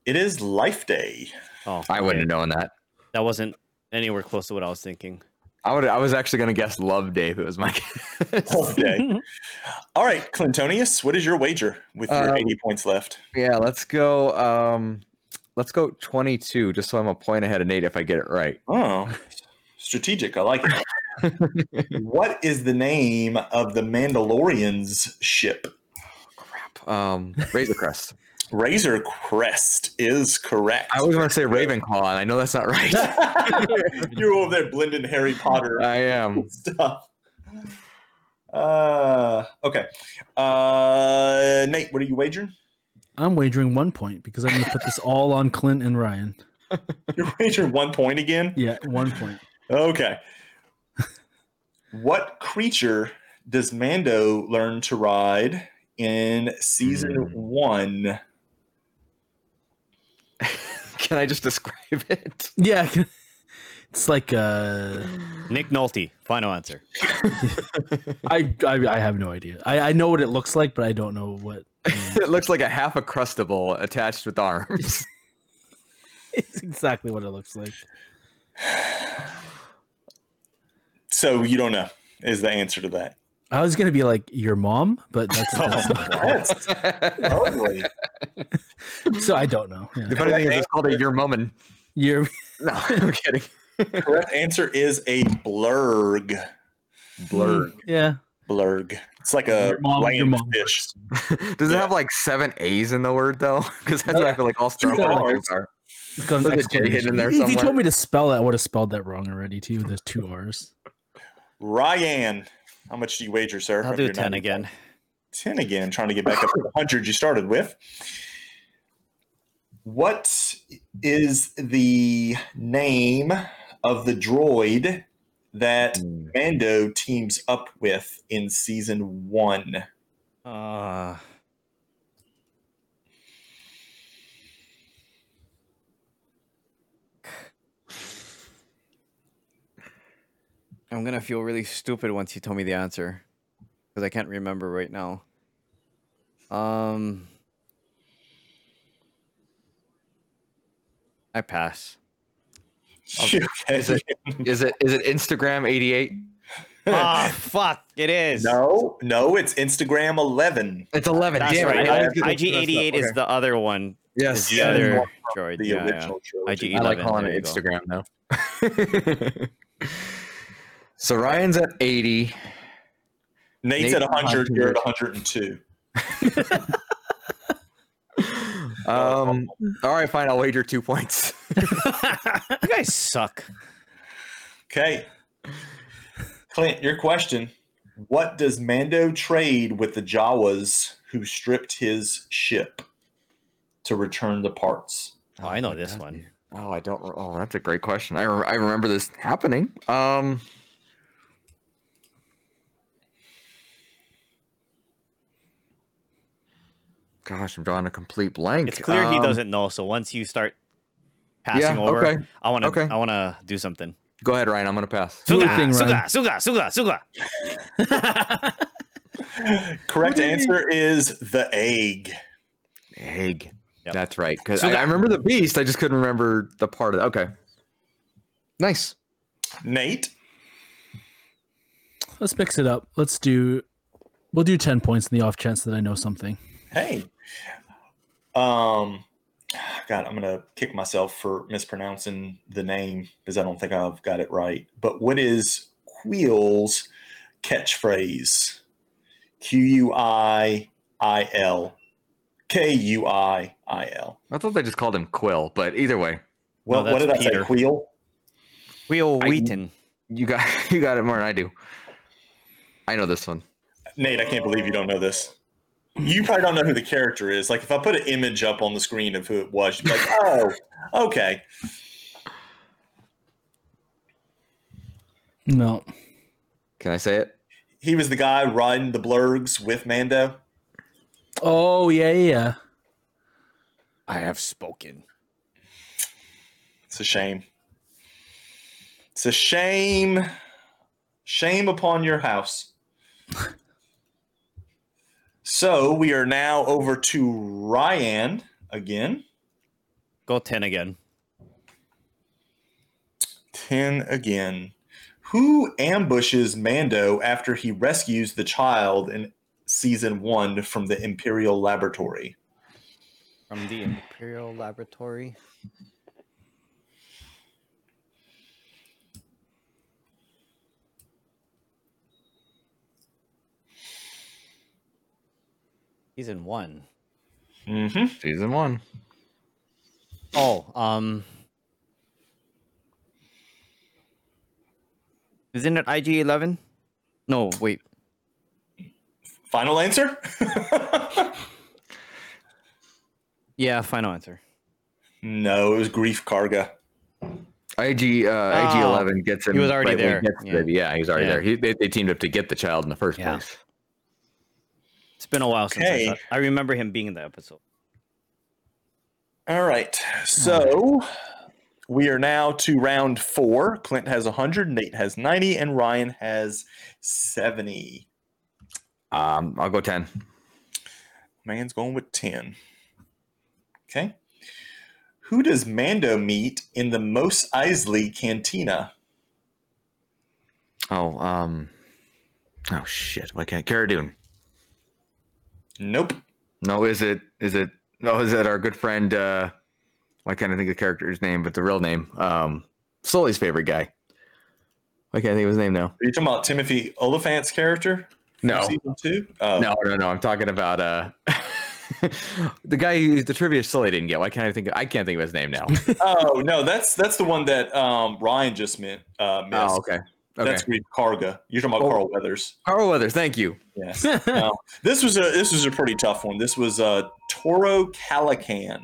It is Life Day. Oh, I wouldn't have known that. That wasn't anywhere close to what I was thinking. I would. I was actually going to guess Love Day if it was my guess. Life Day. All right, Clintonius, what is your wager with your Um, 80 points left? yeah, let's go. Um, let's go 22, just so I'm a point ahead of Nate if I get it right. Oh, strategic. I like it. what is the name of the Mandalorian's ship? Um, Razor Crest. Razor Crest is correct. I always want to say Ravenclaw, and I know that's not right. You're over there blending Harry Potter I am. stuff. Uh, okay. Uh, Nate, what are you wagering? I'm wagering one point because I'm gonna put this all on Clint and Ryan. You're wagering one point again? Yeah, one point. Okay. what creature does Mando learn to ride in season Hmm. one? Can I just describe it? Yeah. It's like uh, Nick Nolte. Final answer. I, I I have no idea. I, I know what it looks like, but I don't know what. it looks like a half a crustable attached with arms. it's exactly what it looks like. So you don't know is the answer to that. I was gonna be like your mom, but that's, that's not- That's so I don't know. Yeah. The funny thing is, it's called a your mummin. You're No, I'm kidding. Correct answer is a blurrg. Blurrg. Mm, yeah. Blurrg. It's like a Your mom- your mom fish. Does it have like seven A's in the word though? Because that's what I feel like all Star Two Wars are. It's got an Look at Jay hidden there If you told me to spell that, I would have spelled that wrong already too. There's two R's. Ryan, how much do you wager, sir? I'll do 10 not- again. 10 again, trying to get back up to the 100 you started with. What is the name of the droid that Hmm. Mando teams up with in season one? Uh, I'm gonna feel really stupid once you tell me the answer, because I can't remember right now. Um, I pass. Okay. Is it- Is it is it Instagram eighty eight? Ah, fuck! It is. no, no, it's Instagram 11. It's eleven. That's Damn it, right. I I- always get IG this messed eighty eight is the other one. yes. The Yeah. other From droid. The yeah, yeah. original trilogy. IG I like calling it. Instagram now. so Ryan's at eighty. Nate's Nate's at 100, you're at 100. 102. Um. All right, fine. I'll wager two points. you guys suck. Okay. Clint, your question. What does Mando trade with the Jawas who stripped his ship to return the parts? Oh, I know this one. Oh, I don't. Oh, that's a great question. I, re- I remember this happening. Um. Gosh, I'm drawing a complete blank. It's clear he Um, doesn't know. So once you start passing Yeah, over, okay. I want to. Okay. I want to do something. Go ahead, Ryan. I'm gonna pass. Suga, thing, suga, suga, suga, suga. Correct answer is the egg. Egg. Yep. That's right. Because I, I remember the beast. I just couldn't remember the part of. It. Okay. Nice. Nate, Let's mix it up. Let's do. We'll do ten points in the off chance that I know something. hey. Um God, I'm gonna kick myself for mispronouncing the name because I don't think I've got it right. But what is Kuiil's catchphrase? Q U I I L. K U I I L. I thought they just called him Quill, but either way, Well, No, what did I say? Peter. Quill? Wheel I- Wheaton. you got you got it more than I do. I know this one. Nate, I can't believe you don't know this. You probably don't know who the character is. Like if I put an image up on the screen of who it was, you'd be like, oh, okay. No. Can I say it? He was the guy riding the blurrgs with Mando. Oh yeah, yeah, yeah. I have spoken. It's a shame. It's a shame. Shame upon your house. so we are now over to Ryan again. Go ten again. 10 again. Who ambushes Mando after he rescues the child in season one from the Imperial Laboratory? From the Imperial Laboratory. Season one. Mm-hmm. Season one. Oh, um. Isn't it IG 11? No, wait. Final answer? Yeah, final answer. no, it was Greef Karga. IG uh, IG Eleven gets him. he was already right when there. gets the Yeah. baby. Yeah, he was already Yeah. there. He, they, they teamed up to get the child in the first Yeah. place. It's been a while since I, Okay. I remember him being in the episode. All right. So We are now to round four. Clint has 100, Nate has 90, and Ryan has 70. Um, I'll go ten. Man's going with 10. Okay. Who does Mando meet in the Mos Eisley Cantina? Oh, um, oh shit! Why can't Cara Dune? Nope. No, is it? Is it? No, is it our good friend? uh Why can't I think of the character's name, but the real name? Um, Sully's favorite guy. Why can't I think of his name now? Are you talking about Timothy Olyphant's character? No, Season two? Oh. no, no, no. I'm talking about uh the guy who the trivia Sully didn't get. Why can't I think? Of, I can't think of his name now. Oh, no. That's that's the one that um, Ryan just meant, uh, missed. oh, okay. Okay. That's Reed Karga. You're talking about Oh. Carl Weathers. Carl Weathers. Thank you. Yes. No, this was a this was a pretty tough one. This was uh, Toro Calican.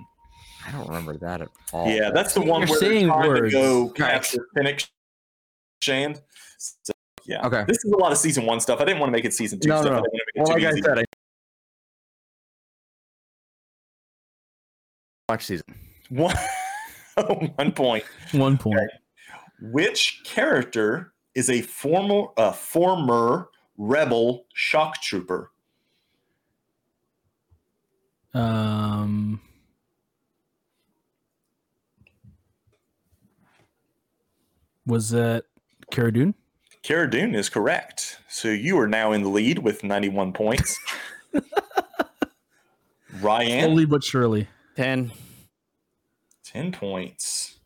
I don't remember that at all. Yeah, that's the one You're where they're saying trying words. to go Right. capture Fennec Shand. So, yeah. Okay. This is a lot of season one stuff. I didn't want to make it season two No, stuff. no, I no. didn't want to Well, like too I easy. said, I watch season. One, one point. One point. Which character is a former uh, former rebel shock trooper? Um, was that Cara Dune? Cara Dune is correct. So you are now in the lead with 91 points. Ryan, Slowly but surely. Ten. 10 points.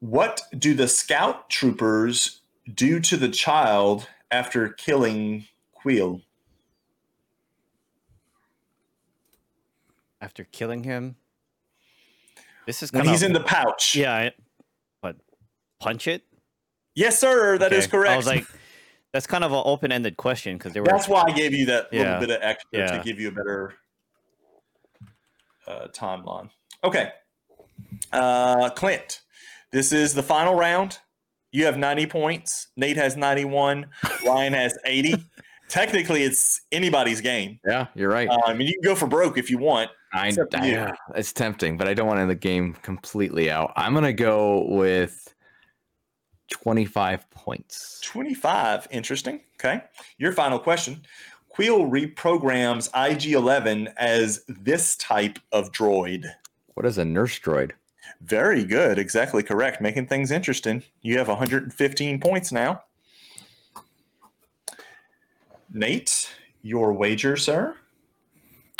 What do the scout troopers do to the child after killing Kuiil? After killing him. This is When he's of in the pouch. yeah. I- What? Punch it. Yes, sir. That is Okay. correct. I was like, that's kind of an open-ended question because they were. That's why I gave you that little bit of extra Yeah. to give you a better uh, timeline. Okay. Uh, Clint, this is the final round. You have 90 points. Nate has 91. Ryan has 80. Technically, it's anybody's game. Yeah, you're right. Um, mean, you can go for broke if you want. I, it's I- you. it's tempting, but I don't want to end the game completely out. I'm gonna go with 25 points. 25. Interesting. Okay. Your final question. Kuiil reprograms IG 11 as this type of droid. What is a nurse droid? Very good. Exactly correct. Making things interesting. You have 115 points now. Nate, your wager, sir?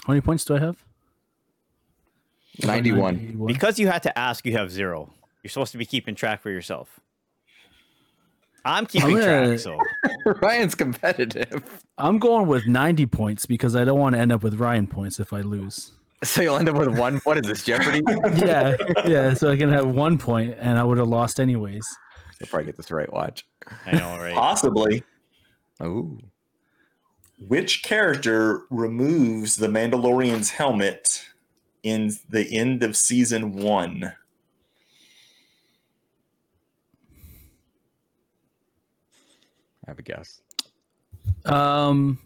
How many points do I have? 91. because you had to ask. You have zero. You're supposed to be keeping track for yourself. I'm keeping gonna- track. So Ryan's competitive. I'm going with 90 points because I don't want to end up with Ryan points if I lose. So you'll end up with one. What is this, Jeopardy? Yeah, yeah. So I can have one point, and I would have lost anyways. If I get this right. Watch. I know, right? Possibly. Ooh. Which character removes the Mandalorian's helmet in the end of season one? I have a guess. Um,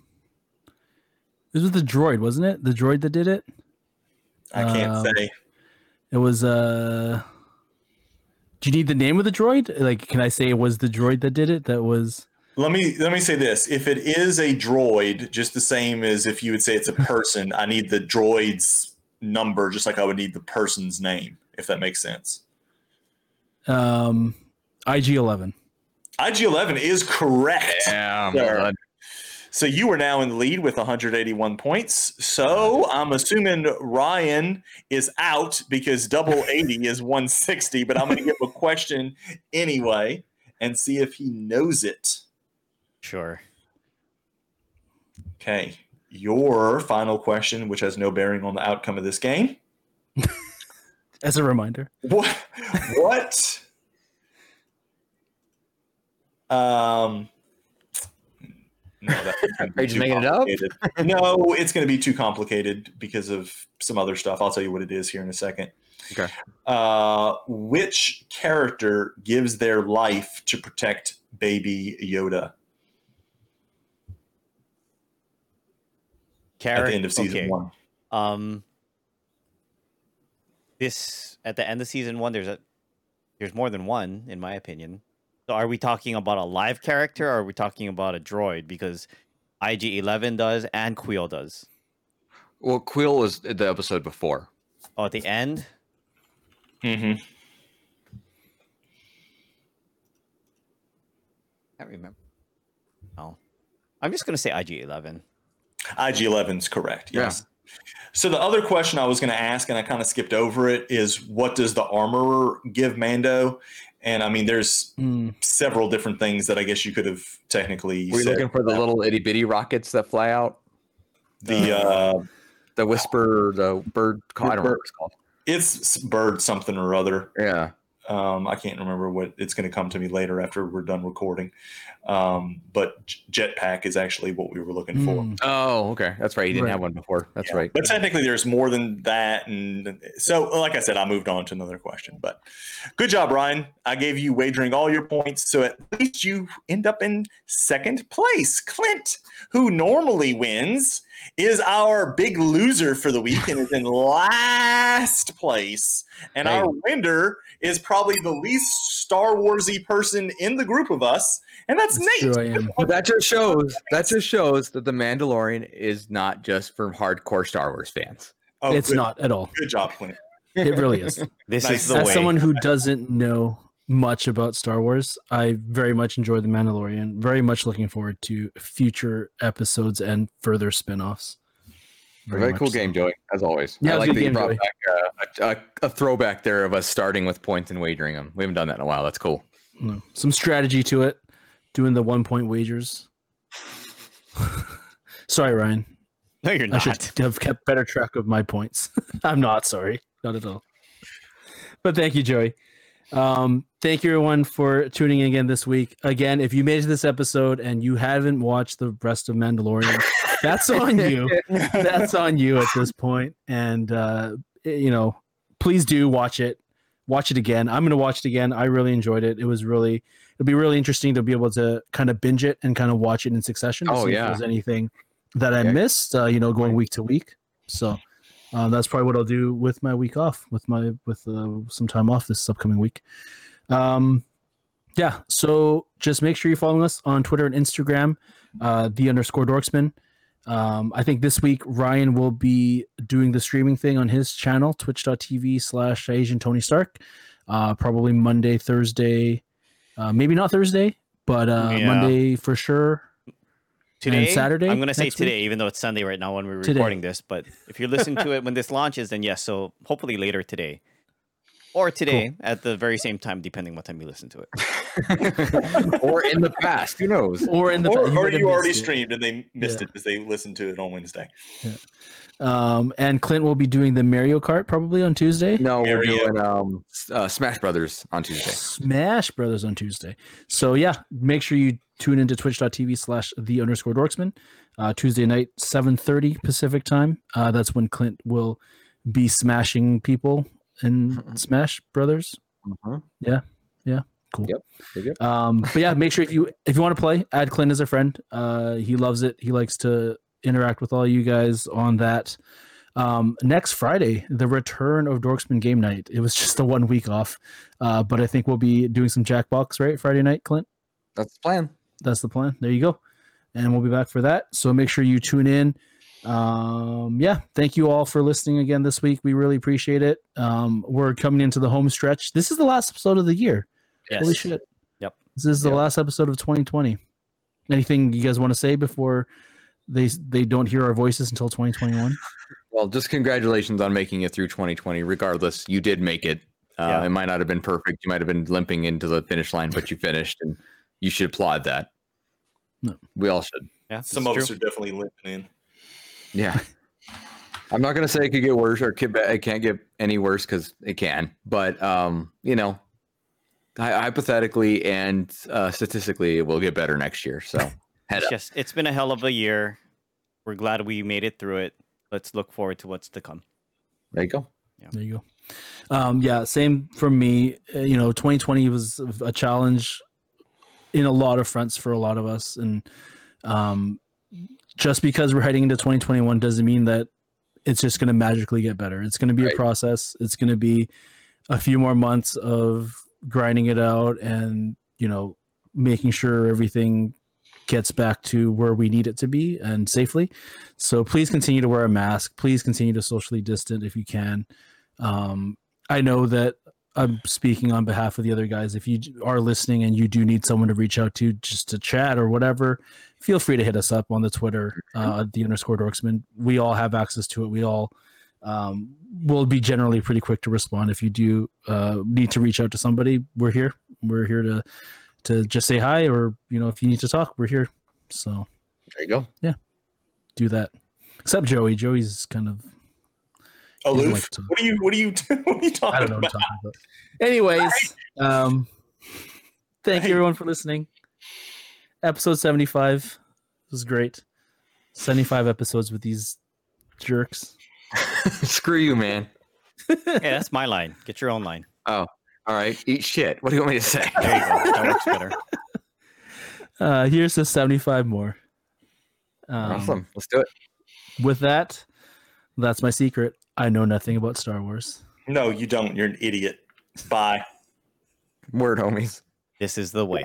this was the droid, wasn't it? The droid that did it. I can't Um, say. It was uh. Do you need the name of the droid? Like, can I say it was the droid that did it? That was. Let me let me say this. If it is a droid, just the same as if you would say it's a person, I need the droid's number just like I would need the person's name, if that makes sense. Um, IG Eleven. IG eleven is correct. Yeah, Sure. well done. So you are now in the lead with 181 points. So I'm assuming Ryan is out because double 80 is 160, but I'm going to give a question anyway and see if he knows it. Sure. Okay. Your final question, which has no bearing on the outcome of this game. As a reminder. What? What? um. No, that's gonna be Are you just making it up? no, it's going to be too complicated because of some other stuff. I'll tell you what it is here in a second. Okay. Uh, which character gives their life to protect Baby Yoda Carrot. at the end of season okay. one? Um, this at the end of season one, there's a there's more than one, in my opinion. So are we talking about a live character or are we talking about a droid? Because IG Eleven does and Kuiil does. Well, Kuiil was the episode before. Oh, at the end? Mm-hmm. I can't remember. Oh. I'm just gonna say IG Eleven. IG 11's correct. Yeah. Yes. So the other question I was going to ask, and I kind of skipped over it, is what does the armorer give Mando? And I mean, there's Hmm. several different things that I guess you could have technically Were you said. looking for the little itty bitty rockets that fly out? the uh, The whisper, the bird. I don't remember what it's called. it's bird something or other. Yeah. Um, I can't remember what it's going to come to me later after we're done recording. Um, but jetpack is actually what we were looking for. Hmm. Oh, okay. That's right. You didn't Right. have one before. That's Yeah. right. But technically, there's more than that, and so like I said, I moved on to another question. But good job, Ryan. I gave you wagering all your points, so at least you end up in second place. Clint, who normally wins, is our big loser for the week and is in last place. And Hey. our winner is probably the least Star Warsy person in the group of us, and that's That's Nate. true, But that just shows that just shows that the Mandalorian is not just for hardcore Star Wars fans. Oh, it's good, not at all. Good job, Clint. It really is. This Nice. is the As way. someone who doesn't know much about Star Wars, I very much enjoy The Mandalorian. Very much looking forward to future episodes and further spin-offs. Very, much cool so. game, Joey, as always. Yeah, I like a that you brought Joey. back uh, a, a, a throwback there of us starting with points and wagering them. We haven't done that in a while. That's cool. No, Some strategy to it. Doing the one point wagers. sorry, Ryan. no, you're not. I should have kept better track of my points. I'm not sorry, not at all. But thank you, Joey. Um, thank you, everyone, for tuning in again this week. Again, if you made it to this episode and you haven't watched the rest of Mandalorian, that's on you. That's on you at this point. And uh, you know, please do watch it. Watch it again. I'm going to watch it again. I really enjoyed it. It was really. it'd be really interesting to be able to kind of binge it and kind of watch it in succession. To Oh, see yeah. If there's anything that I Yeah. missed, uh, you know, going week to week. So uh, that's probably what I'll do with my week off, with my with uh, some time off this upcoming week. Um, yeah. So just make sure you're following us on Twitter and Instagram, uh, the underscore Dorksman. Um, I think this week Ryan will be doing the streaming thing on his channel, twitch.tv slash Asian Tony Stark. Uh, probably Monday, Thursday, uh, maybe not Thursday, but uh, Yeah. Monday for sure. Today, Saturday I'm gonna say next week? today, even though it's Sunday right now when we're Today. recording this. But if you're listening to it when this launches, then yes. So hopefully later today, or today at the very same time, depending what time you listen to it. or in the past. Who knows? Or in the or, you or might you already missed it. streamed and they missed Yeah. it because they listened to it on Wednesday. Um, and Clint will be doing the Mario Kart probably on Tuesday. No, we're doing um, uh, Smash Brothers on Tuesday. Smash Brothers on Tuesday. So yeah, make sure you tune into twitch.tv slash the underscore dorksman. Uh, Tuesday night, 7.30 Pacific time. Uh, that's when Clint will be smashing people in Smash Brothers. Mhm. Yeah, yeah, cool. Yep. Um, but yeah, make sure if you if you want to play, add Clint as a friend. Uh, he loves it. He likes to interact with all you guys on that. Um, next Friday, the return of Dorksman Game Night. It was just a one week off, uh, but I think we'll be doing some Jackbox right Friday night. Clint, That's the plan. that's the plan. There you go, and we'll be back for that. So make sure you tune in. Um, yeah, thank you all for listening again this week. We really appreciate it. Um, we're coming into the home stretch. This is the last episode of the year. Yes. Holy shit. Yep. This is the last episode of 2020. Anything you guys want to say before they they don't hear our voices until 2021? Well, just congratulations on making it through 2020. Regardless, you did make it. Uh, Yeah. It might not have been perfect. You might have been limping into the finish line, but you finished, and you should applaud that. No. We all should. Yeah, Some of us are definitely limping in. Yeah. I'm not gonna say it could get worse or it, could, it can't get any worse because it can. But um, you know, hypothetically and uh, statistically, it will get better next year. So head It's up. just it's been a hell of a year. We're glad we made it through it. Let's look forward to what's to come. There you go. Yeah. There you go. Um, yeah, same for me. Uh, you know, 2020 was a challenge in a lot of fronts for a lot of us, and um, just because we're heading into 2021 doesn't mean that it's just going to magically get better. It's going to be Right. a process. It's going to be a few more months of grinding it out and, you know, making sure everything gets back to where we need it to be and safely. So please continue to wear a mask. Please continue to socially distant if you can. Um, I know that I'm speaking on behalf of the other guys. If you are listening and you do need someone to reach out to just to chat or whatever, feel free to hit us up on the Twitter, uh, the underscore dorksman. We all have access to it. We all um, will be generally pretty quick to respond. If you do uh, need to reach out to somebody, we're here. We're here to to just say hi, or you know, if you need to talk, we're here. So There you go. Yeah, do that. Except Joey. Joey's kind of Aloof. like to. What are you? What are you? What are you talking I don't know what I'm about? talking about. Anyways, um, thank you everyone for listening. Episode 75 This was great. 75 episodes with these jerks. Screw you, man. Hey, that's my line. Get your own line. Oh, all right, eat shit. What do you want me to say? There you go. That works better. Uh, here's the 75 more. Um, awesome. Let's do it. With that, that's my secret. I know nothing about Star Wars. No, you don't. You're an idiot. Bye. Word, homies. This is the way.